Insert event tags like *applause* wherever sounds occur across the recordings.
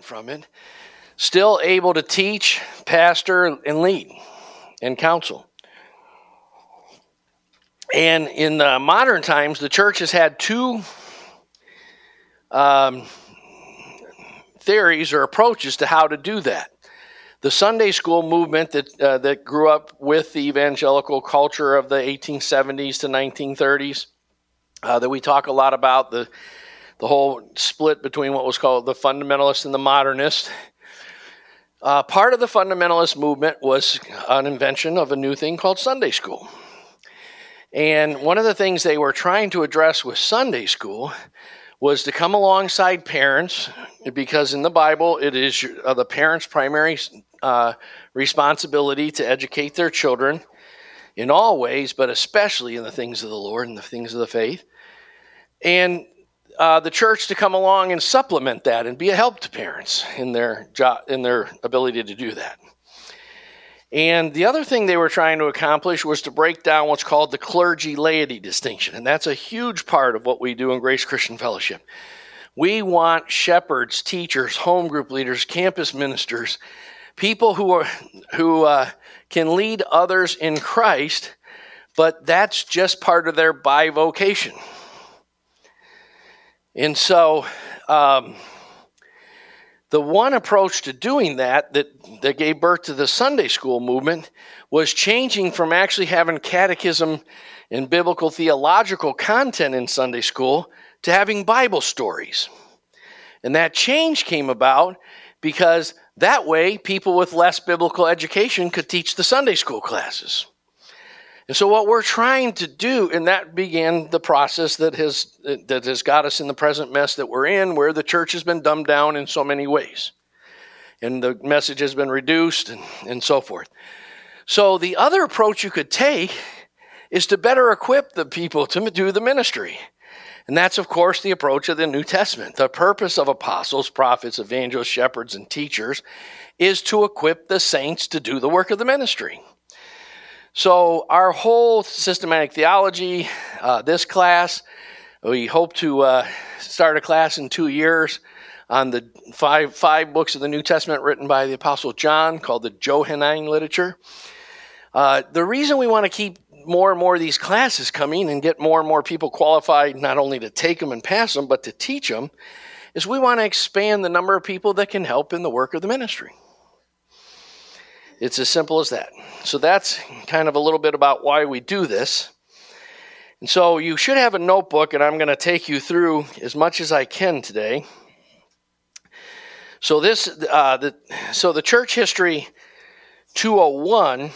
from it, still able to teach, pastor, and lead and counsel. And in uh, modern times, the church has had two um, theories or approaches to how to do that. The Sunday school movement that, uh, that grew up with the evangelical culture of the 1870s to 1930s, uh, that we talk a lot about, the, the whole split between what was called the fundamentalist and the modernist. Uh, part of the fundamentalist movement was an invention of a new thing called Sunday school. And one of the things they were trying to address with Sunday school was to come alongside parents, because in the Bible it is uh, the parents' primary uh, responsibility to educate their children in all ways, but especially in the things of the Lord and the things of the faith. And uh, the church to come along and supplement that and be a help to parents in their job in their ability to do that. And the other thing they were trying to accomplish was to break down what's called the clergy laity distinction. And that's a huge part of what we do in Grace Christian Fellowship. We want shepherds, teachers, home group leaders, campus ministers, people who are who uh, can lead others in Christ, but that's just part of their bivocation. And so, um, the one approach to doing that, that that gave birth to the Sunday school movement was changing from actually having catechism and biblical theological content in Sunday school to having Bible stories. And that change came about because that way people with less biblical education could teach the Sunday school classes. And so what we're trying to do, and that began the process that has that has got us in the present mess that we're in, where the church has been dumbed down in so many ways. And the message has been reduced and, and so forth. So the other approach you could take is to better equip the people to do the ministry. And that's, of course, the approach of the New Testament. The purpose of apostles, prophets, evangelists, shepherds, and teachers is to equip the saints to do the work of the ministry. So, our whole systematic theology, uh, this class, we hope to uh, start a class in two years on the five, five books of the New Testament written by the Apostle John called the Johannine literature. Uh, the reason we want to keep more and more of these classes coming and get more and more people qualified not only to take them and pass them, but to teach them is we want to expand the number of people that can help in the work of the ministry. It's as simple as that. So that's kind of a little bit about why we do this. And so you should have a notebook, and I'm going to take you through as much as I can today. So this, uh, the, so the church history 201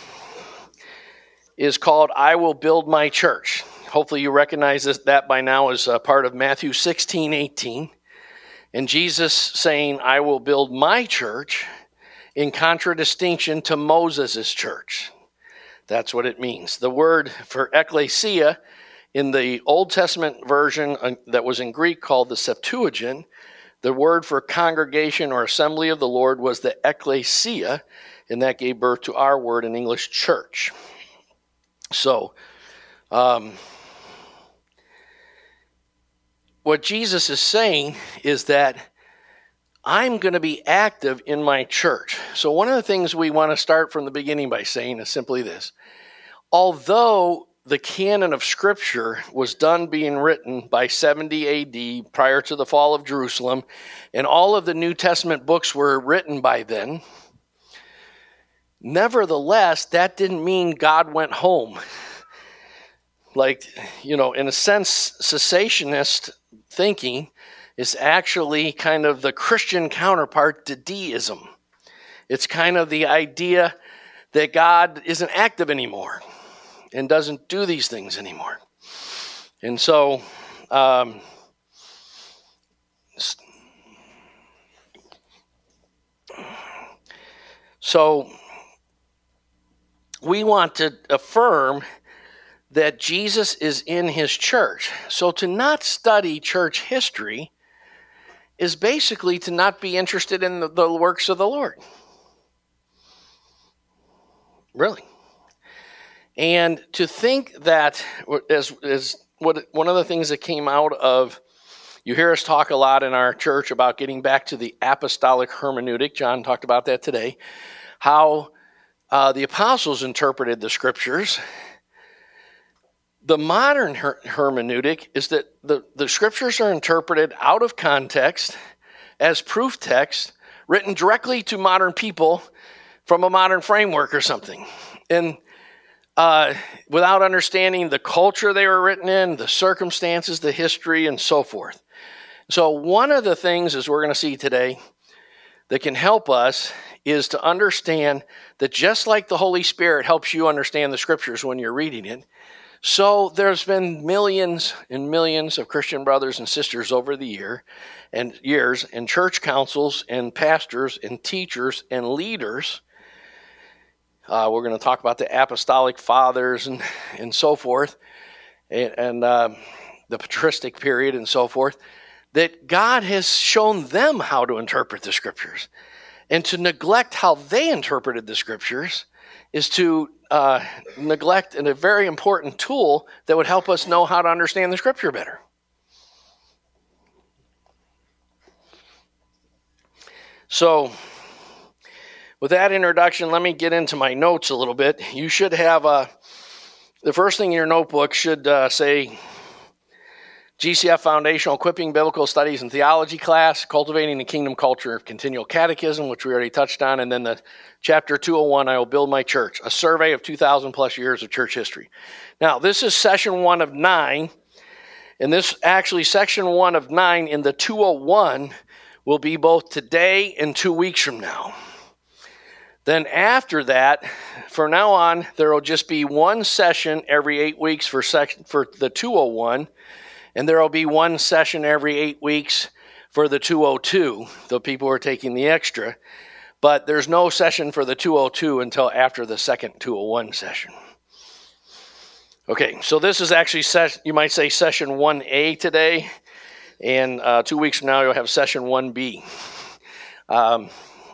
is called "I Will Build My Church." Hopefully, you recognize this, that by now as part of Matthew 16, 18, and Jesus saying, "I will build my church." In contradistinction to Moses' church. That's what it means. The word for ecclesia in the Old Testament version uh, that was in Greek called the Septuagint, the word for congregation or assembly of the Lord was the ecclesia, and that gave birth to our word in English, church. So, um, what Jesus is saying is that I'm going to be active in my church. So, one of the things we want to start from the beginning by saying is simply this. Although the canon of Scripture was done being written by 70 AD prior to the fall of Jerusalem, and all of the New Testament books were written by then, nevertheless, that didn't mean God went home. Like, you know, in a sense, cessationist thinking is actually kind of the Christian counterpart to deism. It's kind of the idea that God isn't active anymore and doesn't do these things anymore. And so, um, so we want to affirm that Jesus is in his church. So to not study church history is basically to not be interested in the, the works of the Lord. Really. And to think that, as, as what, one of the things that came out of You hear us talk a lot in our church about getting back to the apostolic hermeneutic. John talked about that today. How uh, the apostles interpreted the scriptures. The modern her- hermeneutic is that the, the scriptures are interpreted out of context as proof text written directly to modern people from a modern framework or something. And uh, without understanding the culture they were written in, the circumstances, the history, and so forth. So, one of the things, as we're going to see today, that can help us is to understand that just like the Holy Spirit helps you understand the scriptures when you're reading it, so there's been millions and millions of Christian brothers and sisters over the year and years, and church councils and pastors and teachers and leaders. Uh, we're going to talk about the apostolic fathers and, and so forth, and, and uh, the patristic period and so forth that God has shown them how to interpret the scriptures. And to neglect how they interpreted the scriptures is to uh, neglect and a very important tool that would help us know how to understand the scripture better. So, with that introduction, let me get into my notes a little bit. You should have a, uh, the first thing in your notebook should uh, say GCF Foundational Equipping Biblical Studies and Theology class, Cultivating the Kingdom Culture of Continual Catechism, which we already touched on, and then the chapter 201, I will build my church, a survey of 2,000 plus years of church history. Now, this is session one of nine, and this actually, section one of nine in the 201 will be both today and two weeks from now. Then after that, from now on, there will just be one session every eight weeks for, section, for the 201 and there will be one session every eight weeks for the 202, the people who are taking the extra. But there's no session for the 202 until after the second 201 session. Okay, so this is actually, ses- you might say, session 1A today, and uh, two weeks from now you'll have session 1B. Um,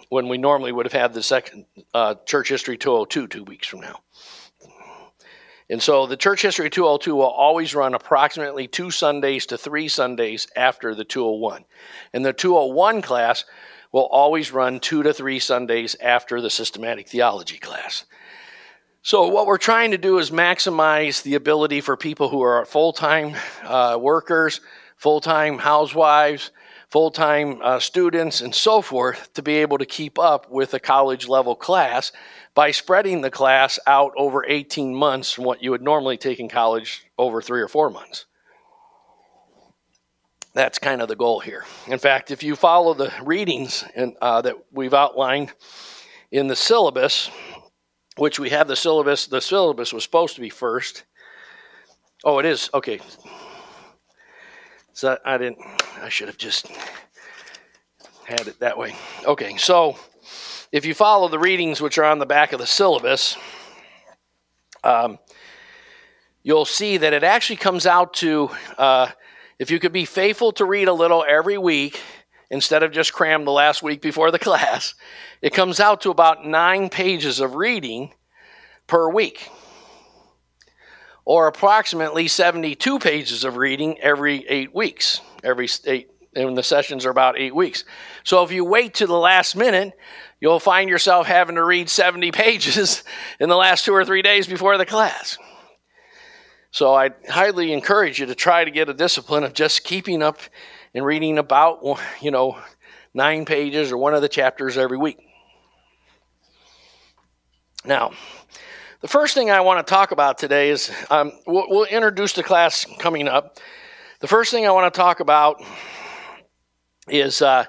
when we normally would have had the second uh, church history 202 two weeks from now. And so the Church History 202 will always run approximately two Sundays to three Sundays after the 201. And the 201 class will always run two to three Sundays after the systematic theology class. So, what we're trying to do is maximize the ability for people who are full time uh, workers, full time housewives, full time uh, students, and so forth to be able to keep up with a college level class by spreading the class out over 18 months from what you would normally take in college over three or four months. That's kind of the goal here. In fact, if you follow the readings in, uh, that we've outlined in the syllabus, which we have the syllabus, the syllabus was supposed to be first. Oh, it is. Okay. So I didn't, I should have just had it that way. Okay, so if you follow the readings which are on the back of the syllabus, um, you'll see that it actually comes out to uh, if you could be faithful to read a little every week instead of just cram the last week before the *laughs* class, it comes out to about nine pages of reading per week, or approximately 72 pages of reading every eight weeks, every eight, and the sessions are about eight weeks. So if you wait to the last minute, you'll find yourself having to read 70 pages *laughs* in the last two or three days before the class. So I highly encourage you to try to get a discipline of just keeping up and reading about, you know, nine pages or one of the chapters every week. Now, the first thing I want to talk about today is um, we'll, we'll introduce the class coming up. The first thing I want to talk about is uh,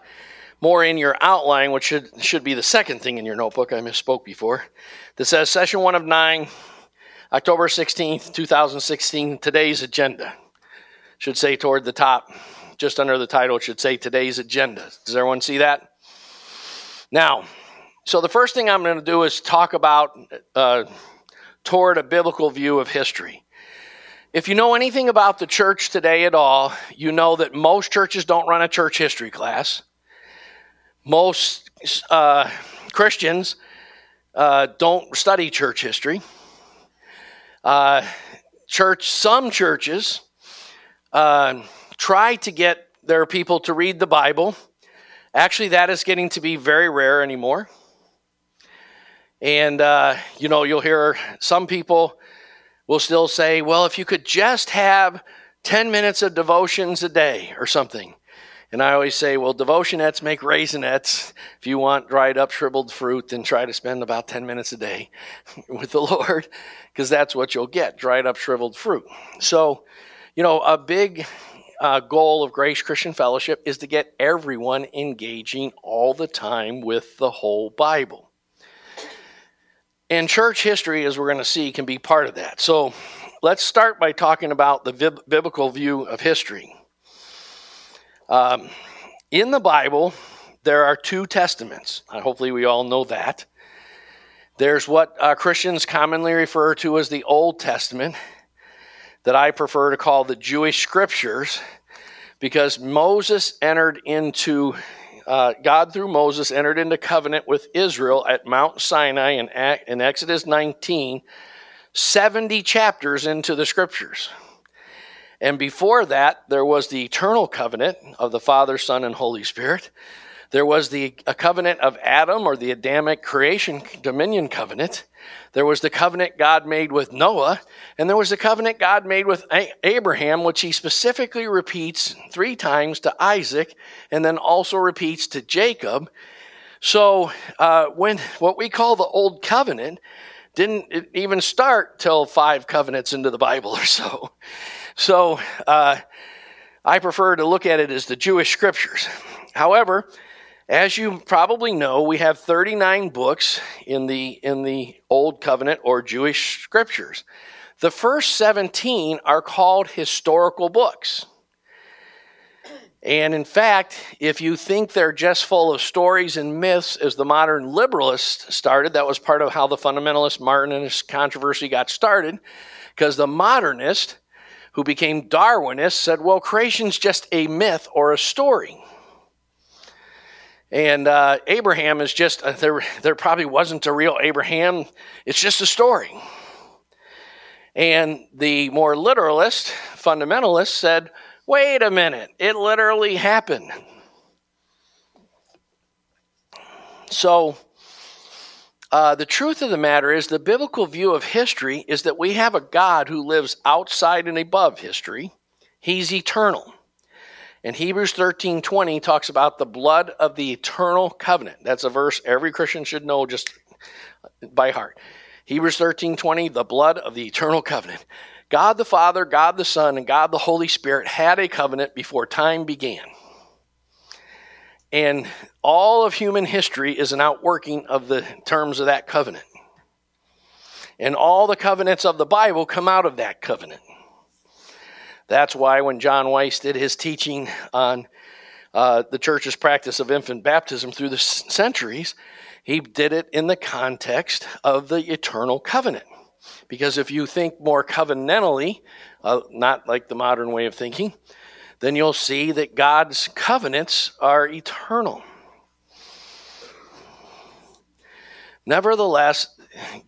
more in your outline, which should, should be the second thing in your notebook. I misspoke before. That says session one of nine, October 16th, 2016, today's agenda. Should say toward the top, just under the title, it should say today's agenda. Does everyone see that? Now, so the first thing I'm going to do is talk about uh, toward a biblical view of history. If you know anything about the church today at all, you know that most churches don't run a church history class most uh, Christians uh, don't study church history. Uh, church, some churches uh, try to get their people to read the Bible. Actually, that is getting to be very rare anymore. And, uh, you know, you'll hear some people will still say, well, if you could just have 10 minutes of devotions a day or something. And I always say, well, devotionettes make raisinettes. If you want dried up, shriveled fruit, then try to spend about 10 minutes a day *laughs* with the Lord, because that's what you'll get dried up, shriveled fruit. So, you know, a big uh, goal of Grace Christian Fellowship is to get everyone engaging all the time with the whole Bible. And church history, as we're going to see, can be part of that. So let's start by talking about the vib- biblical view of history. Um, in the Bible, there are two testaments. Uh, hopefully, we all know that. There's what uh, Christians commonly refer to as the Old Testament, that I prefer to call the Jewish Scriptures, because Moses entered into, uh, God through Moses entered into covenant with Israel at Mount Sinai in, in Exodus 19, 70 chapters into the Scriptures. And before that, there was the eternal covenant of the Father, Son, and Holy Spirit. There was the a covenant of Adam or the Adamic creation dominion covenant. There was the covenant God made with Noah, and there was the covenant God made with Abraham, which he specifically repeats three times to Isaac, and then also repeats to Jacob. So, uh, when what we call the Old Covenant didn't even start till five covenants into the Bible or so. So uh, I prefer to look at it as the Jewish scriptures. However, as you probably know, we have 39 books in the in the Old Covenant or Jewish scriptures. The first 17 are called historical books. And in fact, if you think they're just full of stories and myths, as the modern liberalists started, that was part of how the fundamentalist modernist controversy got started, because the modernist who became Darwinists, said, well, creation's just a myth or a story. And uh, Abraham is just, uh, there, there probably wasn't a real Abraham, it's just a story. And the more literalist, fundamentalist, said, wait a minute, it literally happened. So, uh, the truth of the matter is, the biblical view of history is that we have a God who lives outside and above history. He's eternal. And Hebrews 13 20 talks about the blood of the eternal covenant. That's a verse every Christian should know just by heart. Hebrews 13 20, the blood of the eternal covenant. God the Father, God the Son, and God the Holy Spirit had a covenant before time began. And all of human history is an outworking of the terms of that covenant. And all the covenants of the Bible come out of that covenant. That's why when John Weiss did his teaching on uh, the church's practice of infant baptism through the centuries, he did it in the context of the eternal covenant. Because if you think more covenantally, uh, not like the modern way of thinking, then you'll see that God's covenants are eternal. Nevertheless,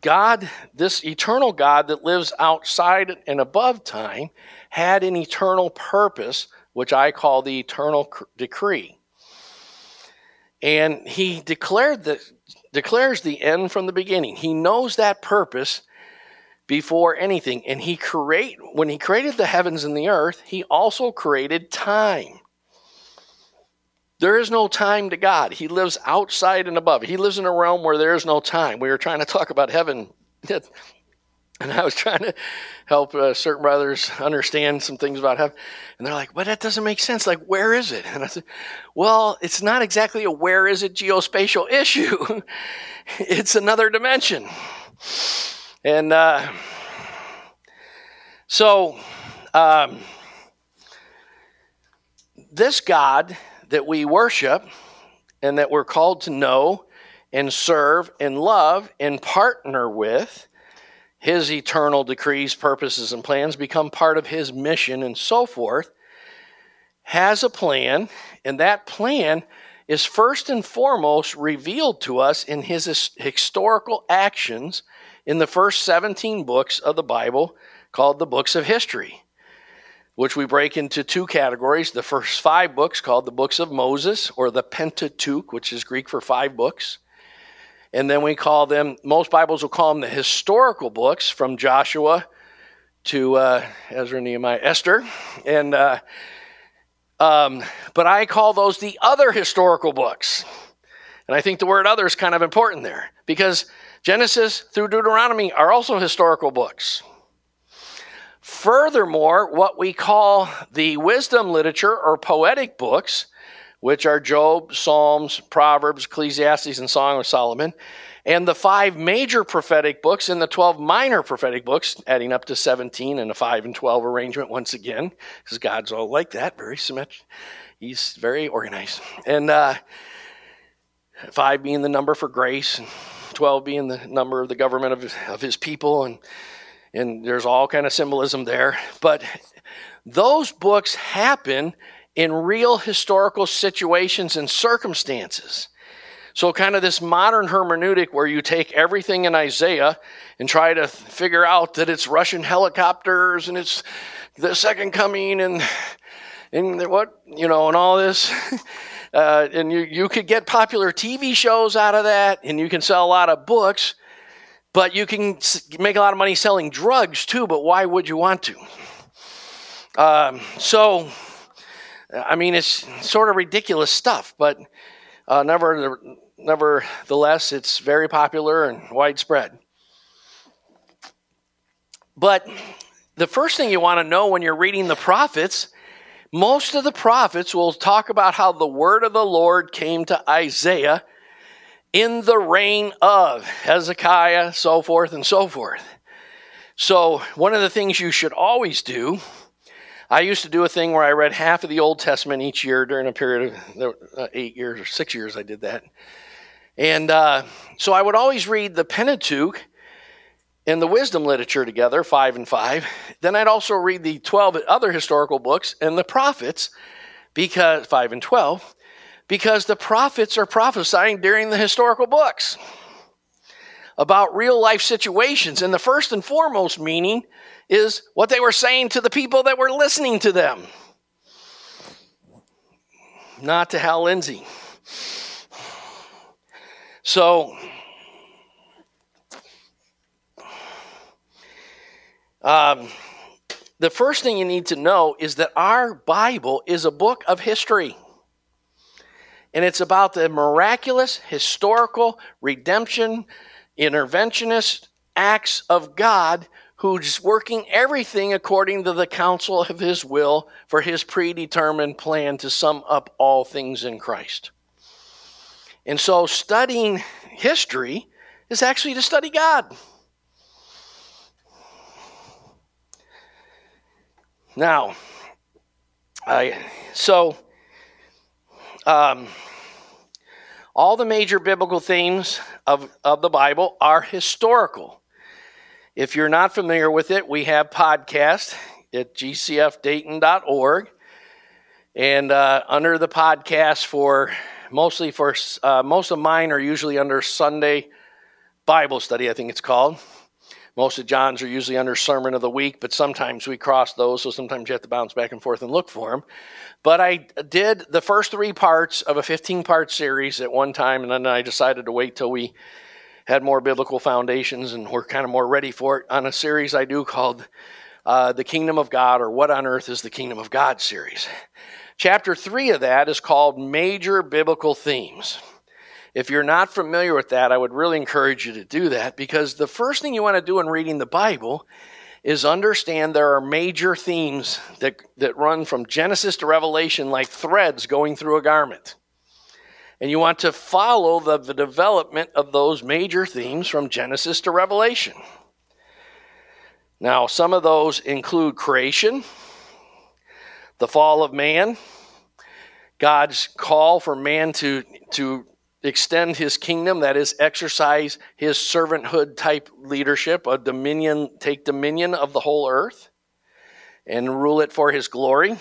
God, this eternal God that lives outside and above time, had an eternal purpose, which I call the eternal decree. And he declared that declares the end from the beginning. He knows that purpose before anything. And he create when he created the heavens and the earth, he also created time. There is no time to God. He lives outside and above. He lives in a realm where there is no time. We were trying to talk about heaven. *laughs* And I was trying to help uh, certain brothers understand some things about heaven. And they're like, but that doesn't make sense. Like, where is it? And I said, well, it's not exactly a where is it geospatial *laughs* issue. it's another dimension. And uh, so, um, this God that we worship and that we're called to know and serve and love and partner with, his eternal decrees, purposes, and plans become part of his mission and so forth, has a plan, and that plan is first and foremost revealed to us in his historical actions in the first 17 books of the Bible called the books of history. which we break into two categories. The first five books, called the books of Moses, or the Pentateuch, which is Greek for five books. And then we call them, most Bibles will call them the historical books from Joshua to uh, Ezra, Nehemiah, Esther. And, uh, um, but I call those the other historical books. And I think the word other is kind of important there because Genesis through Deuteronomy are also historical books. Furthermore, what we call the wisdom literature or poetic books, which are Job, Psalms, Proverbs, Ecclesiastes, and Song of Solomon, and the five major prophetic books and the 12 minor prophetic books, adding up to 17 and a 5 and 12 arrangement once again, because God's all like that, very symmetric. He's very organized. And uh, 5 being the number for grace, and 12 being the number of the government of, of his people, and and there's all kind of symbolism there. But those books happen in real historical situations and circumstances. So, kind of this modern hermeneutic where you take everything in Isaiah and try to figure out that it's Russian helicopters and it's the second coming and and what you know and all this. *laughs* Uh, and you, you could get popular TV shows out of that, and you can sell a lot of books. But you can make a lot of money selling drugs too, but why would you want to? Um, so, I mean, it's sort of ridiculous stuff, but uh, never, nevertheless, it's very popular and widespread. But the first thing you want to know when you're reading the prophets, most of the prophets will talk about how the word of the Lord came to Isaiah in the reign of Hezekiah, so forth and so forth. So, one of the things you should always do, I used to do a thing where I read half of the Old Testament each year during a period of uh, eight years or six years, I did that. And uh, so I would always read the Pentateuch and the wisdom literature together, five and five. Then I'd also read the 12 other historical books and the prophets, because five and 12, because the prophets are prophesying during the historical books about real life situations. And the first and foremost meaning is what they were saying to the people that were listening to them, not to Hal Lindsey. So, um, the first thing you need to know is that our Bible is a book of history and it's about the miraculous, historical, redemption, interventionist acts of God who's working everything according to the counsel of his will for his predetermined plan to sum up all things in Christ. And so studying history is actually to study God. Now, I so um, all the major biblical themes of, of the Bible are historical. If you're not familiar with it, we have podcast at gcfdayton.org. And uh, under the podcast for mostly for uh, most of mine are usually under Sunday Bible study, I think it's called. Most of John's are usually under Sermon of the Week, but sometimes we cross those, so sometimes you have to bounce back and forth and look for them. But I did the first three parts of a 15 part series at one time, and then I decided to wait till we had more biblical foundations and we're kind of more ready for it on a series I do called uh, The Kingdom of God or What on Earth is the Kingdom of God series. Chapter three of that is called Major Biblical Themes. If you're not familiar with that, I would really encourage you to do that because the first thing you want to do in reading the Bible is understand there are major themes that, that run from Genesis to Revelation like threads going through a garment. And you want to follow the, the development of those major themes from Genesis to Revelation. Now, some of those include creation, the fall of man, God's call for man to, to extend his kingdom, that is, exercise his servanthood type leadership, a dominion, take dominion of the whole earth and rule it for his glory.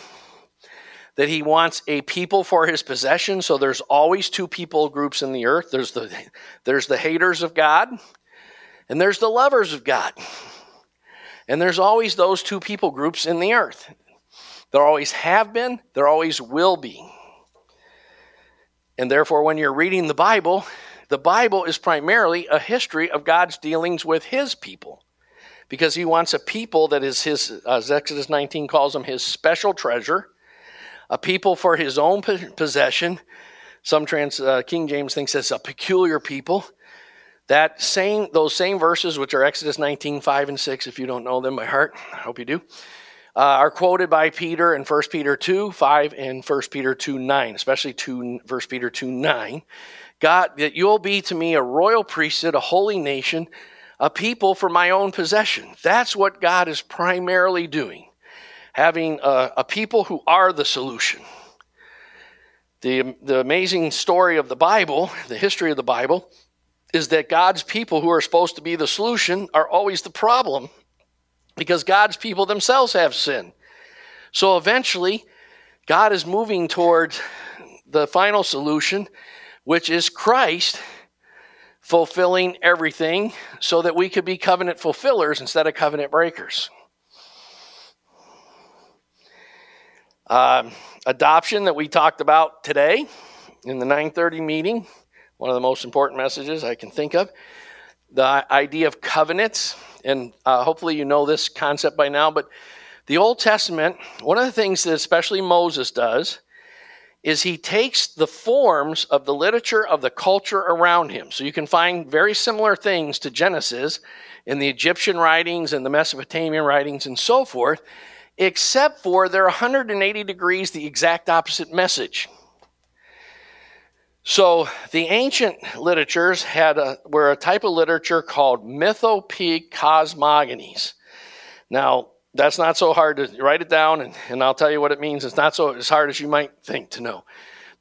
That he wants a people for his possession. So there's always two people groups in the earth. There's the, there's the haters of God and there's the lovers of God. And there's always those two people groups in the earth. There always have been, there always will be. And therefore, when you're reading the Bible, the Bible is primarily a history of God's dealings with his people. Because he wants a people that is his, as Exodus 19 calls them, his special treasure, a people for his own possession. Some trans, uh, King James thinks it's a peculiar people. That same, those same verses, which are Exodus 19, 5 and 6, if you don't know them by heart, I hope you do uh, are quoted by Peter in 1 Peter 2 5 and 1 Peter 2 9, especially 2, 1 Peter 2 9. God, that you'll be to me a royal priesthood, a holy nation, a people for my own possession. That's what God is primarily doing, having a, a people who are the solution. The, the amazing story of the Bible, the history of the Bible, is that God's people who are supposed to be the solution are always the problem because God's people themselves have sin. So eventually, God is moving toward the final solution, which is Christ fulfilling everything so that we could be covenant fulfillers instead of covenant breakers. Um, adoption that we talked about today in the 930 meeting, one of the most important messages I can think of. The idea of covenants and uh, hopefully you know this concept by now, but the Old Testament, one of the things that especially Moses does is he takes the forms of the literature of the culture around him. So you can find very similar things to Genesis in the Egyptian writings and the Mesopotamian writings and so forth, except for they're 180 degrees the exact opposite message. So the ancient literatures had a, were a type of literature called mythopoeic cosmogonies. Now, that's not so hard to write it down, and, and I'll tell you what it means. It's not so as hard as you might think to know.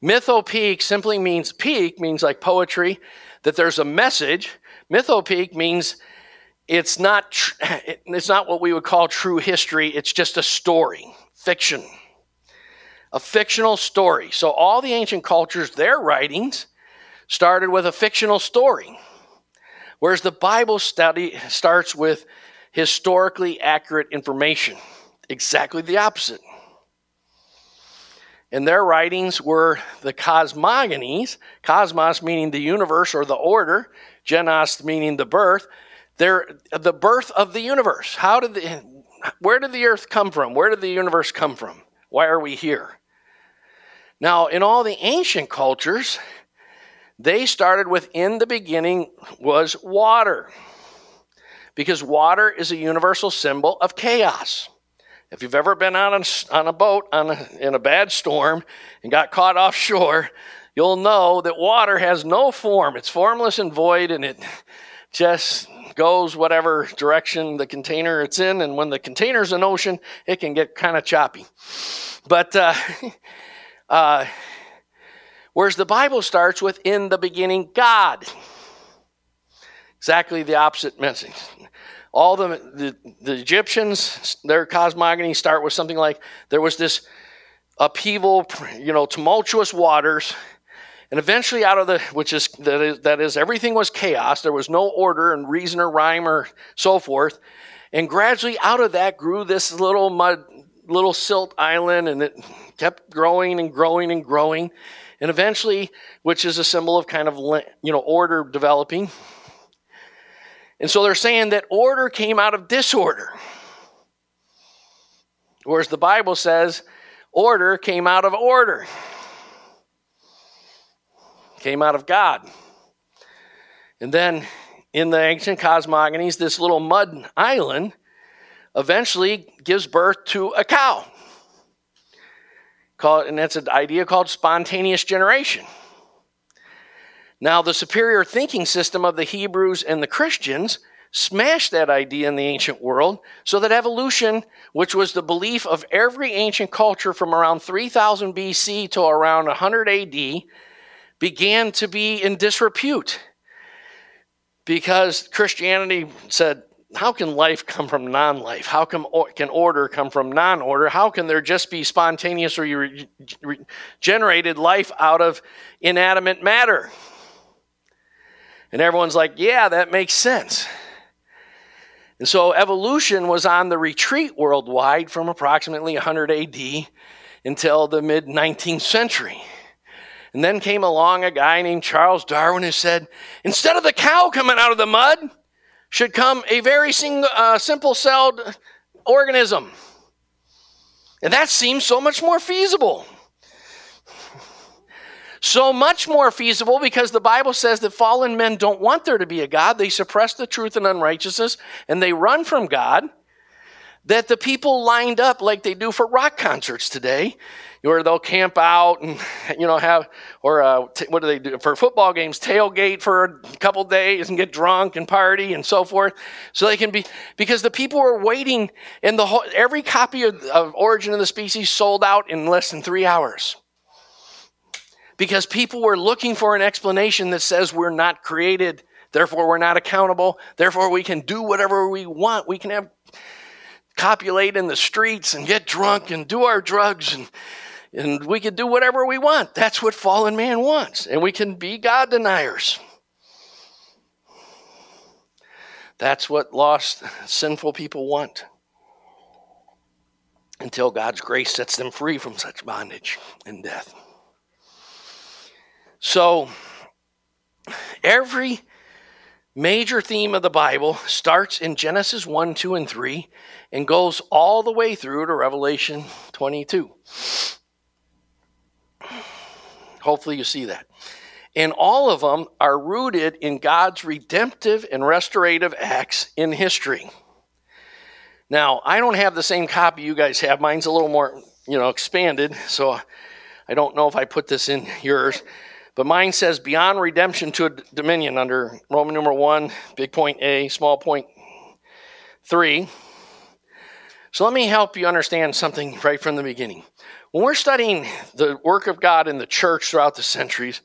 Mythopoeic simply means peak, means like poetry, that there's a message. Mythopoeic means it's not, tr- *laughs* it's not what we would call true history, it's just a story, fiction a fictional story. So all the ancient cultures, their writings started with a fictional story. Whereas the Bible study starts with historically accurate information. Exactly the opposite. And their writings were the cosmogonies, cosmos meaning the universe or the order, genos meaning the birth. They're the birth of the universe. How did the, where did the earth come from? Where did the universe come from? Why are we here? Now, in all the ancient cultures, they started with in the beginning was water. Because water is a universal symbol of chaos. If you've ever been out on, on a boat on a, in a bad storm and got caught offshore, you'll know that water has no form. It's formless and void, and it just goes whatever direction the container it's in. And when the container's an ocean, it can get kind of choppy. But uh, *laughs* Uh, whereas the Bible starts with, in the beginning, God. Exactly the opposite message. All the, the, the Egyptians, their cosmogony start with something like there was this upheaval, you know, tumultuous waters. And eventually, out of the, which is that, is, that is, everything was chaos. There was no order and reason or rhyme or so forth. And gradually, out of that grew this little mud, little silt island, and it kept growing and growing and growing. And eventually, which is a symbol of kind of, you know, order developing. And so they're saying that order came out of disorder. Whereas the Bible says order came out of order, came out of God. And then in the ancient cosmogonies, this little mud island eventually gives birth to a cow called, and that's an idea called spontaneous generation. Now, the superior thinking system of the Hebrews and the Christians smashed that idea in the ancient world so that evolution, which was the belief of every ancient culture from around 3000 BC to around 100 AD, began to be in disrepute because Christianity said, how can life come from non life? How can, can order come from non order? How can there just be spontaneous or generated life out of inanimate matter? And everyone's like, yeah, that makes sense. And so evolution was on the retreat worldwide from approximately 100 AD until the mid 19th century. And then came along a guy named Charles Darwin who said, instead of the cow coming out of the mud, should come a very single, uh, simple celled organism. And that seems so much more feasible. So much more feasible because the Bible says that fallen men don't want there to be a God. They suppress the truth and unrighteousness and they run from God. That the people lined up like they do for rock concerts today, where they'll camp out and, you know, have, or uh, t- what do they do? For football games, tailgate for a couple days and get drunk and party and so forth. So they can be, because the people were waiting and the whole, every copy of, of Origin of the Species sold out in less than three hours because people were looking for an explanation that says we're not created, therefore we're not accountable, therefore we can do whatever we want. We can have copulate in the streets and get drunk and do our drugs and and we can do whatever we want. That's what fallen man wants. And we can be God deniers. That's what lost, sinful people want. Until God's grace sets them free from such bondage and death. So, every major theme of the Bible starts in Genesis 1, 2, and 3 and goes all the way through to Revelation 22. Hopefully, you see that. And all of them are rooted in God's redemptive and restorative acts in history. Now, I don't have the same copy you guys have. Mine's a little more, you know, expanded, so I don't know if I put this in yours. But mine says beyond redemption to a dominion under Roman numeral 1, big point A, small point 3. So let me help you understand something right from the beginning. When we're studying the work of God in the church throughout the centuries,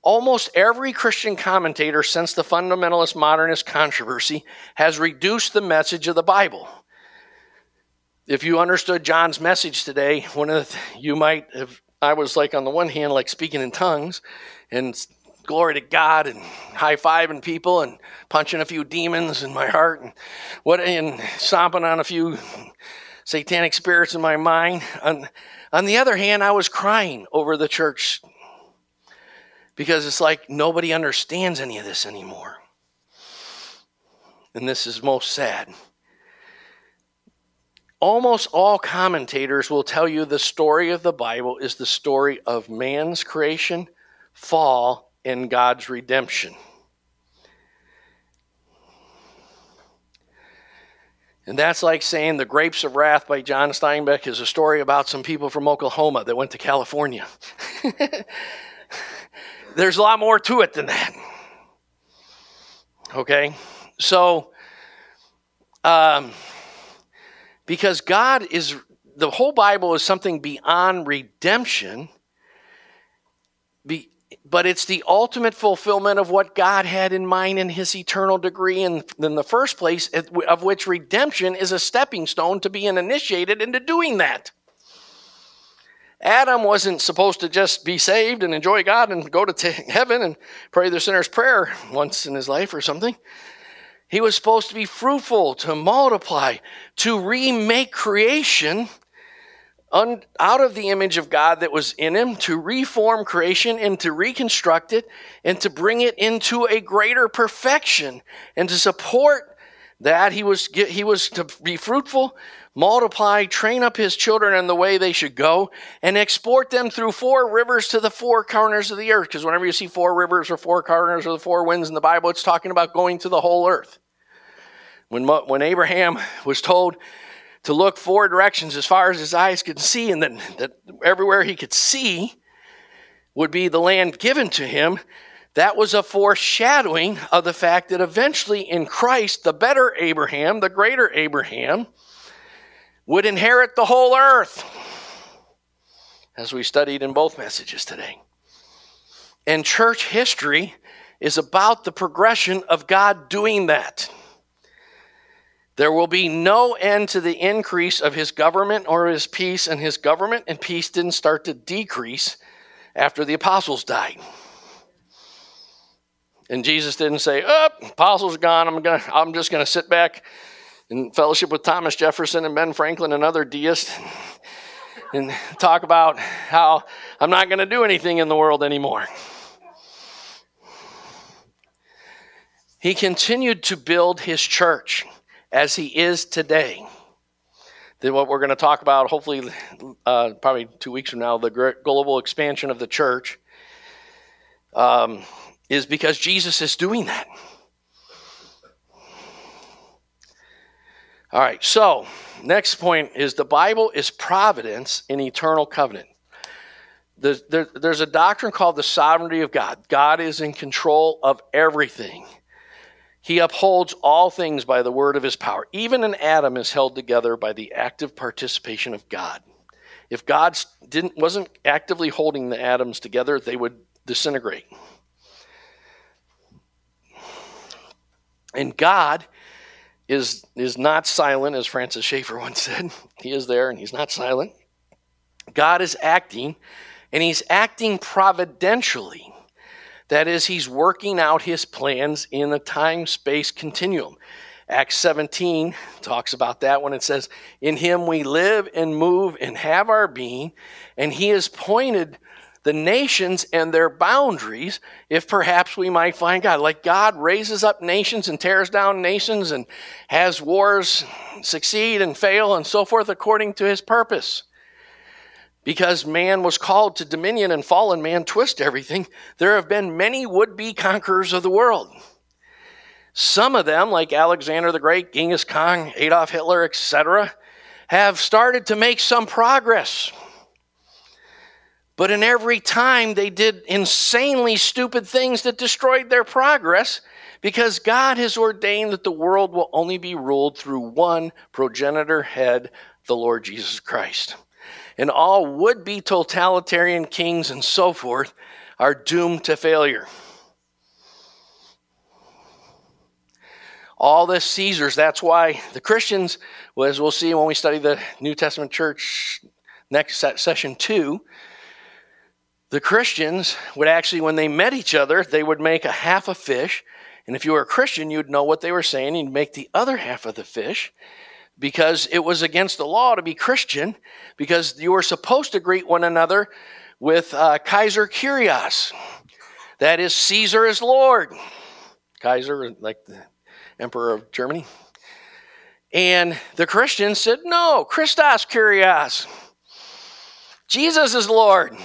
almost every Christian commentator since the fundamentalist modernist controversy has reduced the message of the Bible. If you understood John's message today, one of the, you might have I was like, on the one hand, like speaking in tongues and glory to God and high fiving people and punching a few demons in my heart and what and stomping on a few satanic spirits in my mind. On, on the other hand, I was crying over the church because it's like nobody understands any of this anymore. And this is most sad almost all commentators will tell you the story of the Bible is the story of man's creation, fall, and God's redemption. And that's like saying The Grapes of Wrath by John Steinbeck is a story about some people from Oklahoma that went to California. *laughs* There's a lot more to it than that. Okay? So, um, because God is, the whole Bible is something beyond redemption, but it's the ultimate fulfillment of what God had in mind in his eternal decree in, in the first place, of which redemption is a stepping stone to being initiated into doing that. Adam wasn't supposed to just be saved and enjoy God and go to t- heaven and pray the sinner's prayer once in his life or something. He was supposed to be fruitful, to multiply, to remake creation un, out of the image of God that was in him, to reform creation and to reconstruct it and to bring it into a greater perfection and to support that. He was, he was to be fruitful, multiply, train up his children in the way they should go, and export them through four rivers to the four corners of the earth. Because whenever you see four rivers or four corners or the four winds in the Bible, it's talking about going to the whole earth. When, when Abraham was told to look four directions as far as his eyes could see, and that, that everywhere he could see would be the land given to him, that was a foreshadowing of the fact that eventually in Christ, the better Abraham, the greater Abraham, would inherit the whole earth, as we studied in both messages today. And church history is about the progression of God doing that. There will be no end to the increase of his government or his peace, and his government and peace didn't start to decrease after the apostles died. And Jesus didn't say, "Oh, apostles gone. I'm gonna. I'm just gonna sit back in fellowship with Thomas Jefferson and Ben Franklin and other deists and talk about how I'm not going to do anything in the world anymore." He continued to build his church as he is today. Then, what we're going to talk about, hopefully, uh, probably two weeks from now, the global expansion of the church, um, is because Jesus is doing that. All right, so next point is the Bible is providence in eternal covenant. There's, there, there's a doctrine called the sovereignty of God. God is in control of everything. He upholds all things by the word of his power. Even an atom is held together by the active participation of God. If God didn't, wasn't actively holding the atoms together, they would disintegrate. And God is, is not silent, as Francis Schaeffer once said. He is there and he's not silent. God is acting, and he's acting providentially. That is, he's working out his plans in a time space continuum. Acts 17 talks about that when it says, In him we live and move and have our being, and he has pointed the nations and their boundaries if perhaps we might find God. Like God raises up nations and tears down nations and has wars succeed and fail and so forth according to his purpose because man was called to dominion and fallen man twist everything, there have been many would be conquerors of the world. Some of them, like Alexander the Great, Genghis Khan, Adolf Hitler, etc., have started to make some progress. But in every time, they did insanely stupid things that destroyed their progress because God has ordained that the world will only be ruled through one progenitor head, the Lord Jesus Christ and all would be totalitarian kings and so forth are doomed to failure. All the Caesars, that's why the Christians, as we'll see when we study the New Testament church next session two, the Christians would actually, when they met each other, they would make a half a fish. And if you were a Christian, you'd know what they were saying. You'd make the other half of the fish because it was against the law to be Christian, because you were supposed to greet one another with uh, Kaiser Kyrios. That is, Caesar is Lord. Kaiser, like the Emperor of Germany. And the Christians said, no, Christos Kyrios. Jesus is Lord.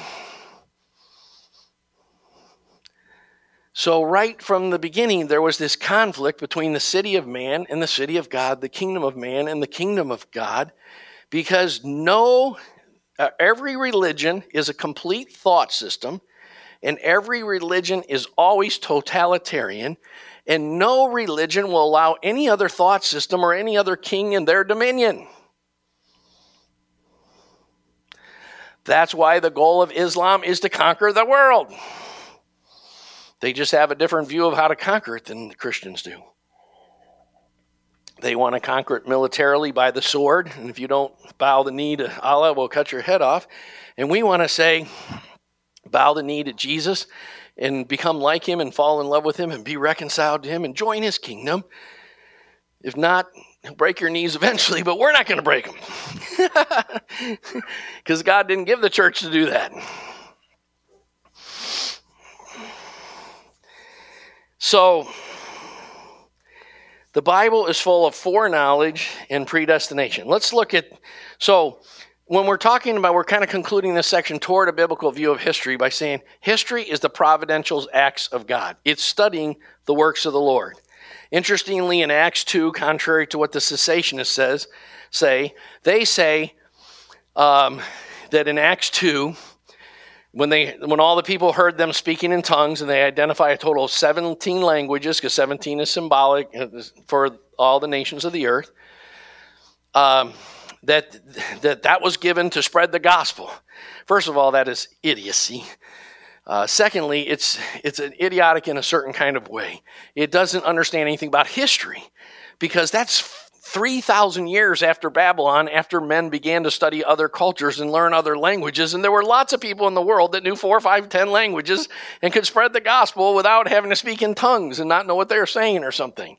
So, right from the beginning, there was this conflict between the city of man and the city of God, the kingdom of man and the kingdom of God, because no, uh, every religion is a complete thought system, and every religion is always totalitarian, and no religion will allow any other thought system or any other king in their dominion. That's why the goal of Islam is to conquer the world. They just have a different view of how to conquer it than the Christians do. They want to conquer it militarily by the sword, and if you don't bow the knee to Allah, we'll cut your head off. And we want to say, bow the knee to Jesus and become like him and fall in love with him and be reconciled to him and join his kingdom. If not, break your knees eventually, but we're not going to break them. Because *laughs* God didn't give the church to do that. So, the Bible is full of foreknowledge and predestination. Let's look at, so when we're talking about, we're kind of concluding this section toward a biblical view of history by saying history is the providential acts of God. It's studying the works of the Lord. Interestingly, in Acts 2, contrary to what the cessationists says, say, they say um, that in Acts 2, when they when all the people heard them speaking in tongues and they identify a total of 17 languages because 17 is symbolic uh, for all the nations of the earth um, that that that was given to spread the gospel. First of all that is idiocy. Uh, secondly it's it's an idiotic in a certain kind of way. It doesn't understand anything about history because that's 3,000 years after Babylon, after men began to study other cultures and learn other languages. And there were lots of people in the world that knew four, five, ten languages and could spread the gospel without having to speak in tongues and not know what they were saying or something.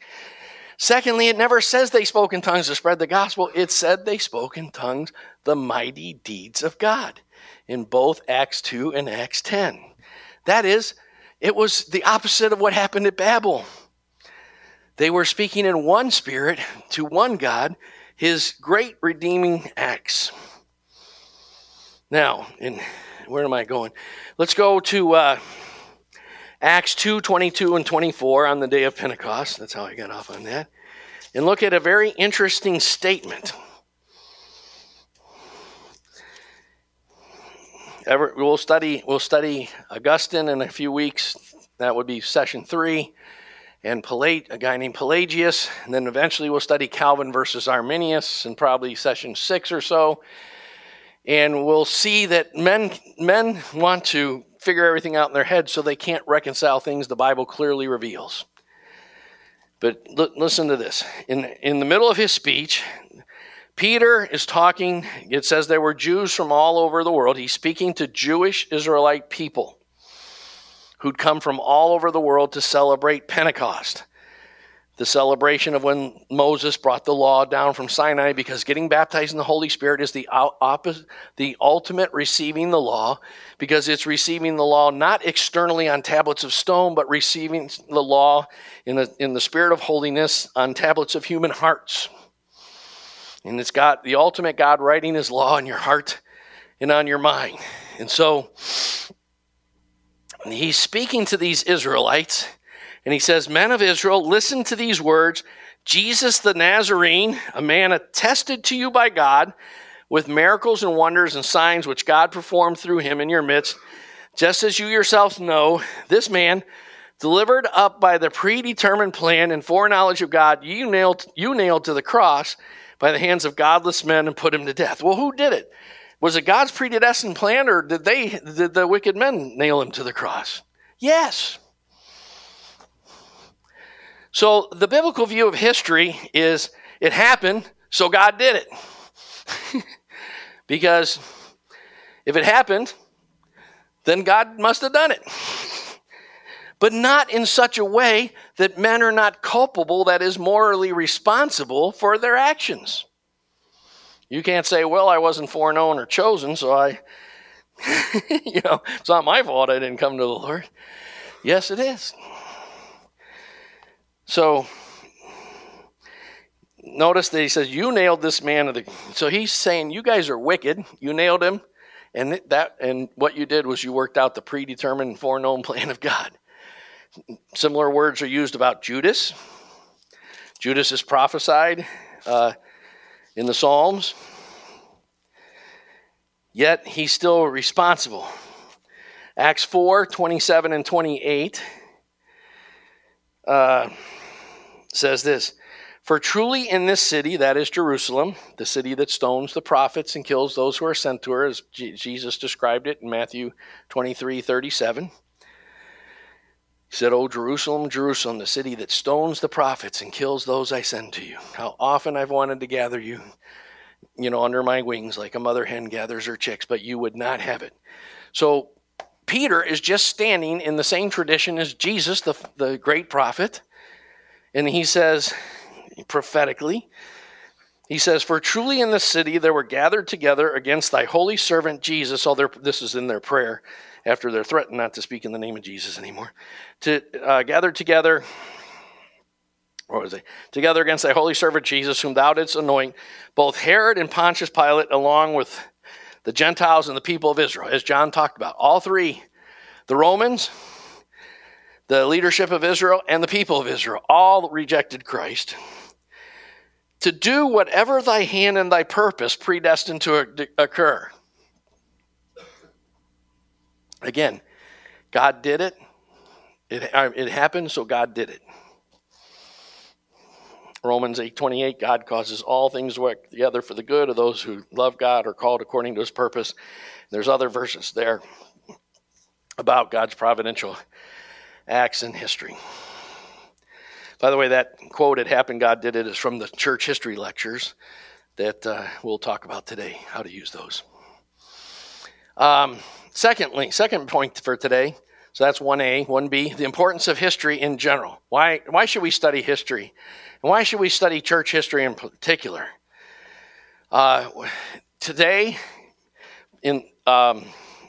Secondly, it never says they spoke in tongues to spread the gospel. It said they spoke in tongues the mighty deeds of God in both Acts 2 and Acts 10. That is, it was the opposite of what happened at Babel. They were speaking in one spirit to one God, his great redeeming acts. Now, in where am I going? Let's go to uh, Acts 2 22 and 24 on the day of Pentecost. That's how I got off on that. And look at a very interesting statement. Ever, we'll study we'll study Augustine in a few weeks. That would be session three and Pelag- a guy named Pelagius, and then eventually we'll study Calvin versus Arminius in probably session six or so. And we'll see that men, men want to figure everything out in their head so they can't reconcile things the Bible clearly reveals. But l- listen to this. In, in the middle of his speech, Peter is talking, it says there were Jews from all over the world. He's speaking to Jewish Israelite people who'd come from all over the world to celebrate Pentecost, the celebration of when Moses brought the law down from Sinai, because getting baptized in the Holy Spirit is the, opposite, the ultimate receiving the law, because it's receiving the law not externally on tablets of stone, but receiving the law in the, in the spirit of holiness on tablets of human hearts. And it's got the ultimate God writing his law in your heart and on your mind. And so he's speaking to these Israelites, and he says, Men of Israel, listen to these words Jesus the Nazarene, a man attested to you by God with miracles and wonders and signs which God performed through him in your midst, just as you yourselves know, this man, delivered up by the predetermined plan and foreknowledge of God, you nailed, you nailed to the cross by the hands of godless men and put him to death. Well, who did it? Was it God's predestined plan, or did they did the wicked men nail him to the cross? Yes. So the biblical view of history is it happened, so God did it. *laughs* because if it happened, then God must have done it. *laughs* but not in such a way that men are not culpable, that is, morally responsible for their actions. You can't say, well, I wasn't foreknown or chosen, so I, *laughs* you know, it's not my fault I didn't come to the Lord. Yes, it is. So, notice that he says, You nailed this man. Of the, so he's saying, You guys are wicked. You nailed him. And that and what you did was you worked out the predetermined foreknown *laughs* plan of God. Similar words are used about Judas. Judas is prophesied. Uh, in the Psalms, yet he's still responsible. Acts 4 27 and 28 uh, says this For truly in this city, that is Jerusalem, the city that stones the prophets and kills those who are sent to her, as Jesus described it in Matthew 23 37. He said, Oh, Jerusalem, Jerusalem, the city that stones the prophets and kills those I send to you. How often I've wanted to gather you, you know, under my wings like a mother hen gathers her chicks, but you would not have it. So Peter is just standing in the same tradition as Jesus, the, the great prophet. And he says, prophetically, he says, For truly in the city there were gathered together against thy holy servant Jesus. Oh, this is in their prayer after they're threatened not to speak in the name of Jesus anymore, to uh, gather together. What was it? Together against thy holy servant Jesus, whom thou didst anoint, both Herod and Pontius Pilate, along with the Gentiles and the people of Israel, as John talked about. All three, the Romans, the leadership of Israel, and the people of Israel, all rejected Christ. To do whatever thy hand and thy purpose predestined to occur. Again, God did it. It, it happened, so God did it. Romans 8:28 God causes all things to work together for the good of those who love God or called according to his purpose. There's other verses there about God's providential acts in history. By the way, that quote, it happened, God did it, is from the church history lectures that uh, we'll talk about today, how to use those. Um, secondly, second point for today, so that's 1A. 1B, the importance of history in general. Why, why should we study history? And why should we study church history in particular? Uh, today, in um,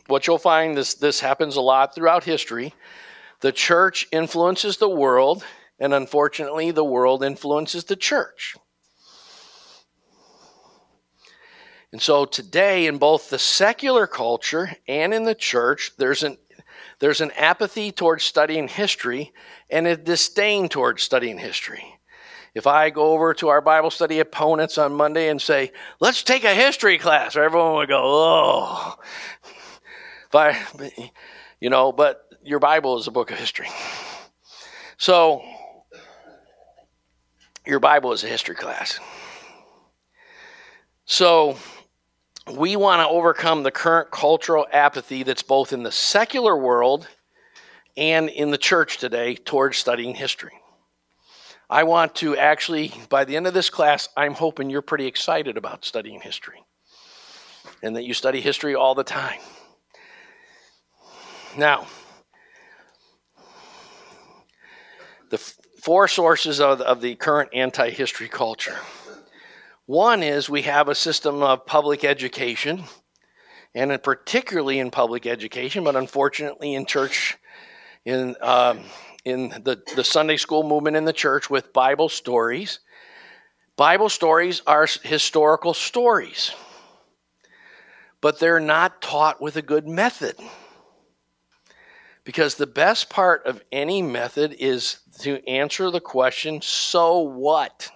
what you'll find, this, this happens a lot throughout history. The church influences the world, and unfortunately, the world influences the church. And so today, in both the secular culture and in the church, there's an, there's an apathy towards studying history and a disdain towards studying history. If I go over to our Bible study opponents on Monday and say, let's take a history class, everyone would go, oh. *laughs* But, you know, but your Bible is a book of history. So, your Bible is a history class. So, we want to overcome the current cultural apathy that's both in the secular world and in the church today towards studying history. I want to actually, by the end of this class, I'm hoping you're pretty excited about studying history and that you study history all the time. Now, the four sources of, of the current anti history culture. One is we have a system of public education, and particularly in public education, but unfortunately in church, in, um, in the, the Sunday school movement in the church with Bible stories. Bible stories are historical stories, but they're not taught with a good method. Because the best part of any method is to answer the question, so what?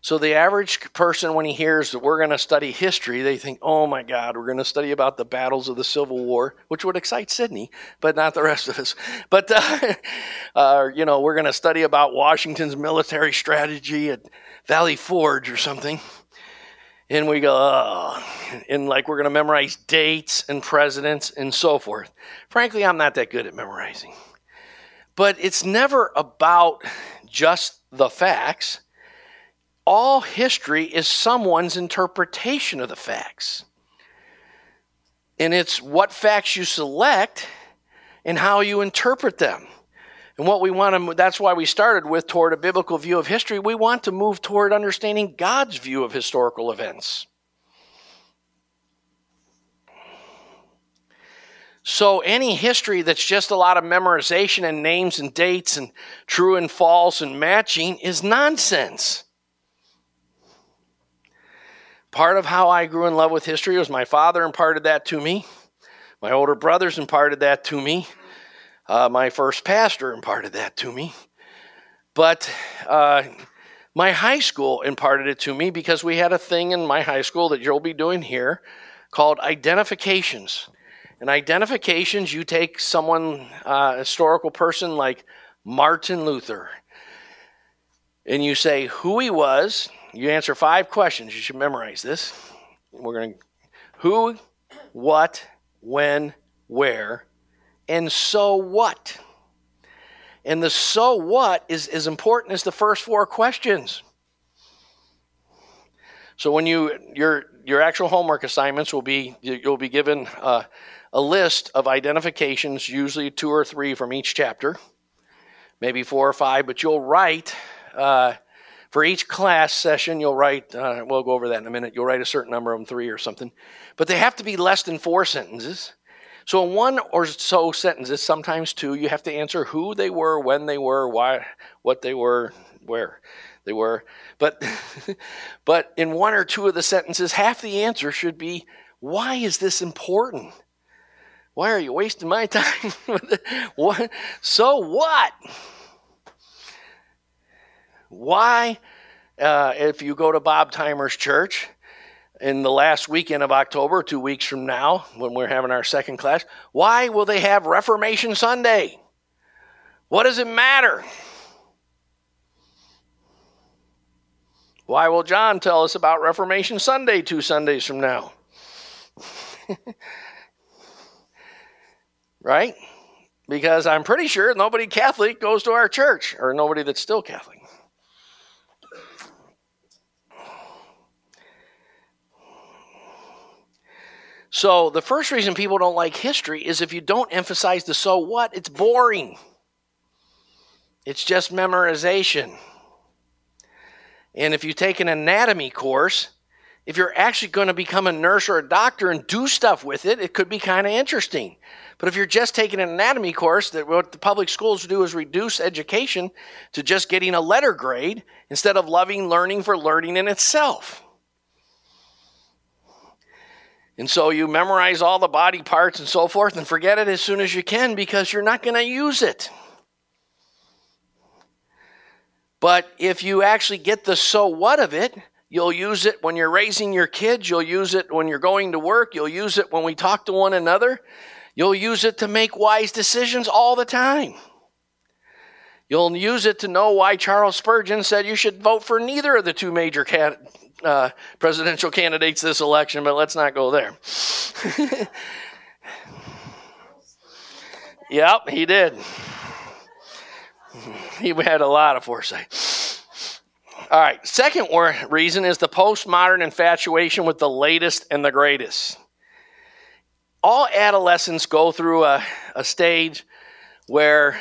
So the average person, when he hears that we're going to study history, they think, "Oh my God, we're going to study about the battles of the Civil War," which would excite Sydney, but not the rest of us. *laughs* But uh, *laughs* uh, you know, we're going to study about Washington's military strategy at Valley Forge or something and we go, oh, and like we're going to memorize dates and presidents and so forth. Frankly, I'm not that good at memorizing. But it's never about just the facts. All history is someone's interpretation of the facts. And it's what facts you select and how you interpret them. And what we want to, that's why we started with toward a biblical view of history. We want to move toward understanding God's view of historical events. So, any history that's just a lot of memorization and names and dates and true and false and matching is nonsense. Part of how I grew in love with history was my father imparted that to me. My older brothers imparted that to me. Uh, my first pastor imparted that to me. But uh, my high school imparted it to me because we had a thing in my high school that you'll be doing here called identifications. And identifications, you take someone, uh, historical person like Martin Luther, and you say who he was. You answer five questions. You should memorize this. We're going to who, what, when, where, and so what? And the so what is as important as the first four questions. So when you your your actual homework assignments will be you'll be given uh, a list of identifications, usually two or three from each chapter, maybe four or five, but you'll write. Uh, for each class session, you'll write, uh, we'll go over that in a minute, you'll write a certain number of them, three or something. But they have to be less than four sentences. So, in one or so sentences, sometimes two, you have to answer who they were, when they were, why, what they were, where they were. But, *laughs* but in one or two of the sentences, half the answer should be, why is this important? Why are you wasting my *laughs* time? what? So what? Why, uh, if you go to Bob Timer's church, in the last weekend of October, two weeks from now, when we're having our second class, why will they have Reformation Sunday? What does it matter? Why will John tell us about Reformation Sunday two Sundays from now? *laughs* right? because I'm pretty sure nobody Catholic goes to our church, or nobody that's still Catholic. So, the first reason people don't like history is if you don't emphasize the so what, it's boring. It's just memorization. And if you take an anatomy course, if you're actually going to become a nurse or a doctor and do stuff with it, it could be kind of interesting. But if you're just taking an anatomy course, that what the public schools do is reduce education to just getting a letter grade instead of loving learning for learning in itself. And so you memorize all the body parts and so forth and forget it as soon as you can because you're not going to use it. But if you actually get the so what of it, you'll use it when you're raising your kids, you'll use it when you're going to work, you'll use it when we talk to one another, you'll use it to make wise decisions all the time. You'll use it to know why Charles Spurgeon said you should vote for neither of the two major cat, uh, presidential candidates this election, but let's not go there. *laughs* yep, he did. He had a lot of foresight. All right, second reason is the postmodern infatuation with the latest and the greatest. All adolescents go through a, a stage where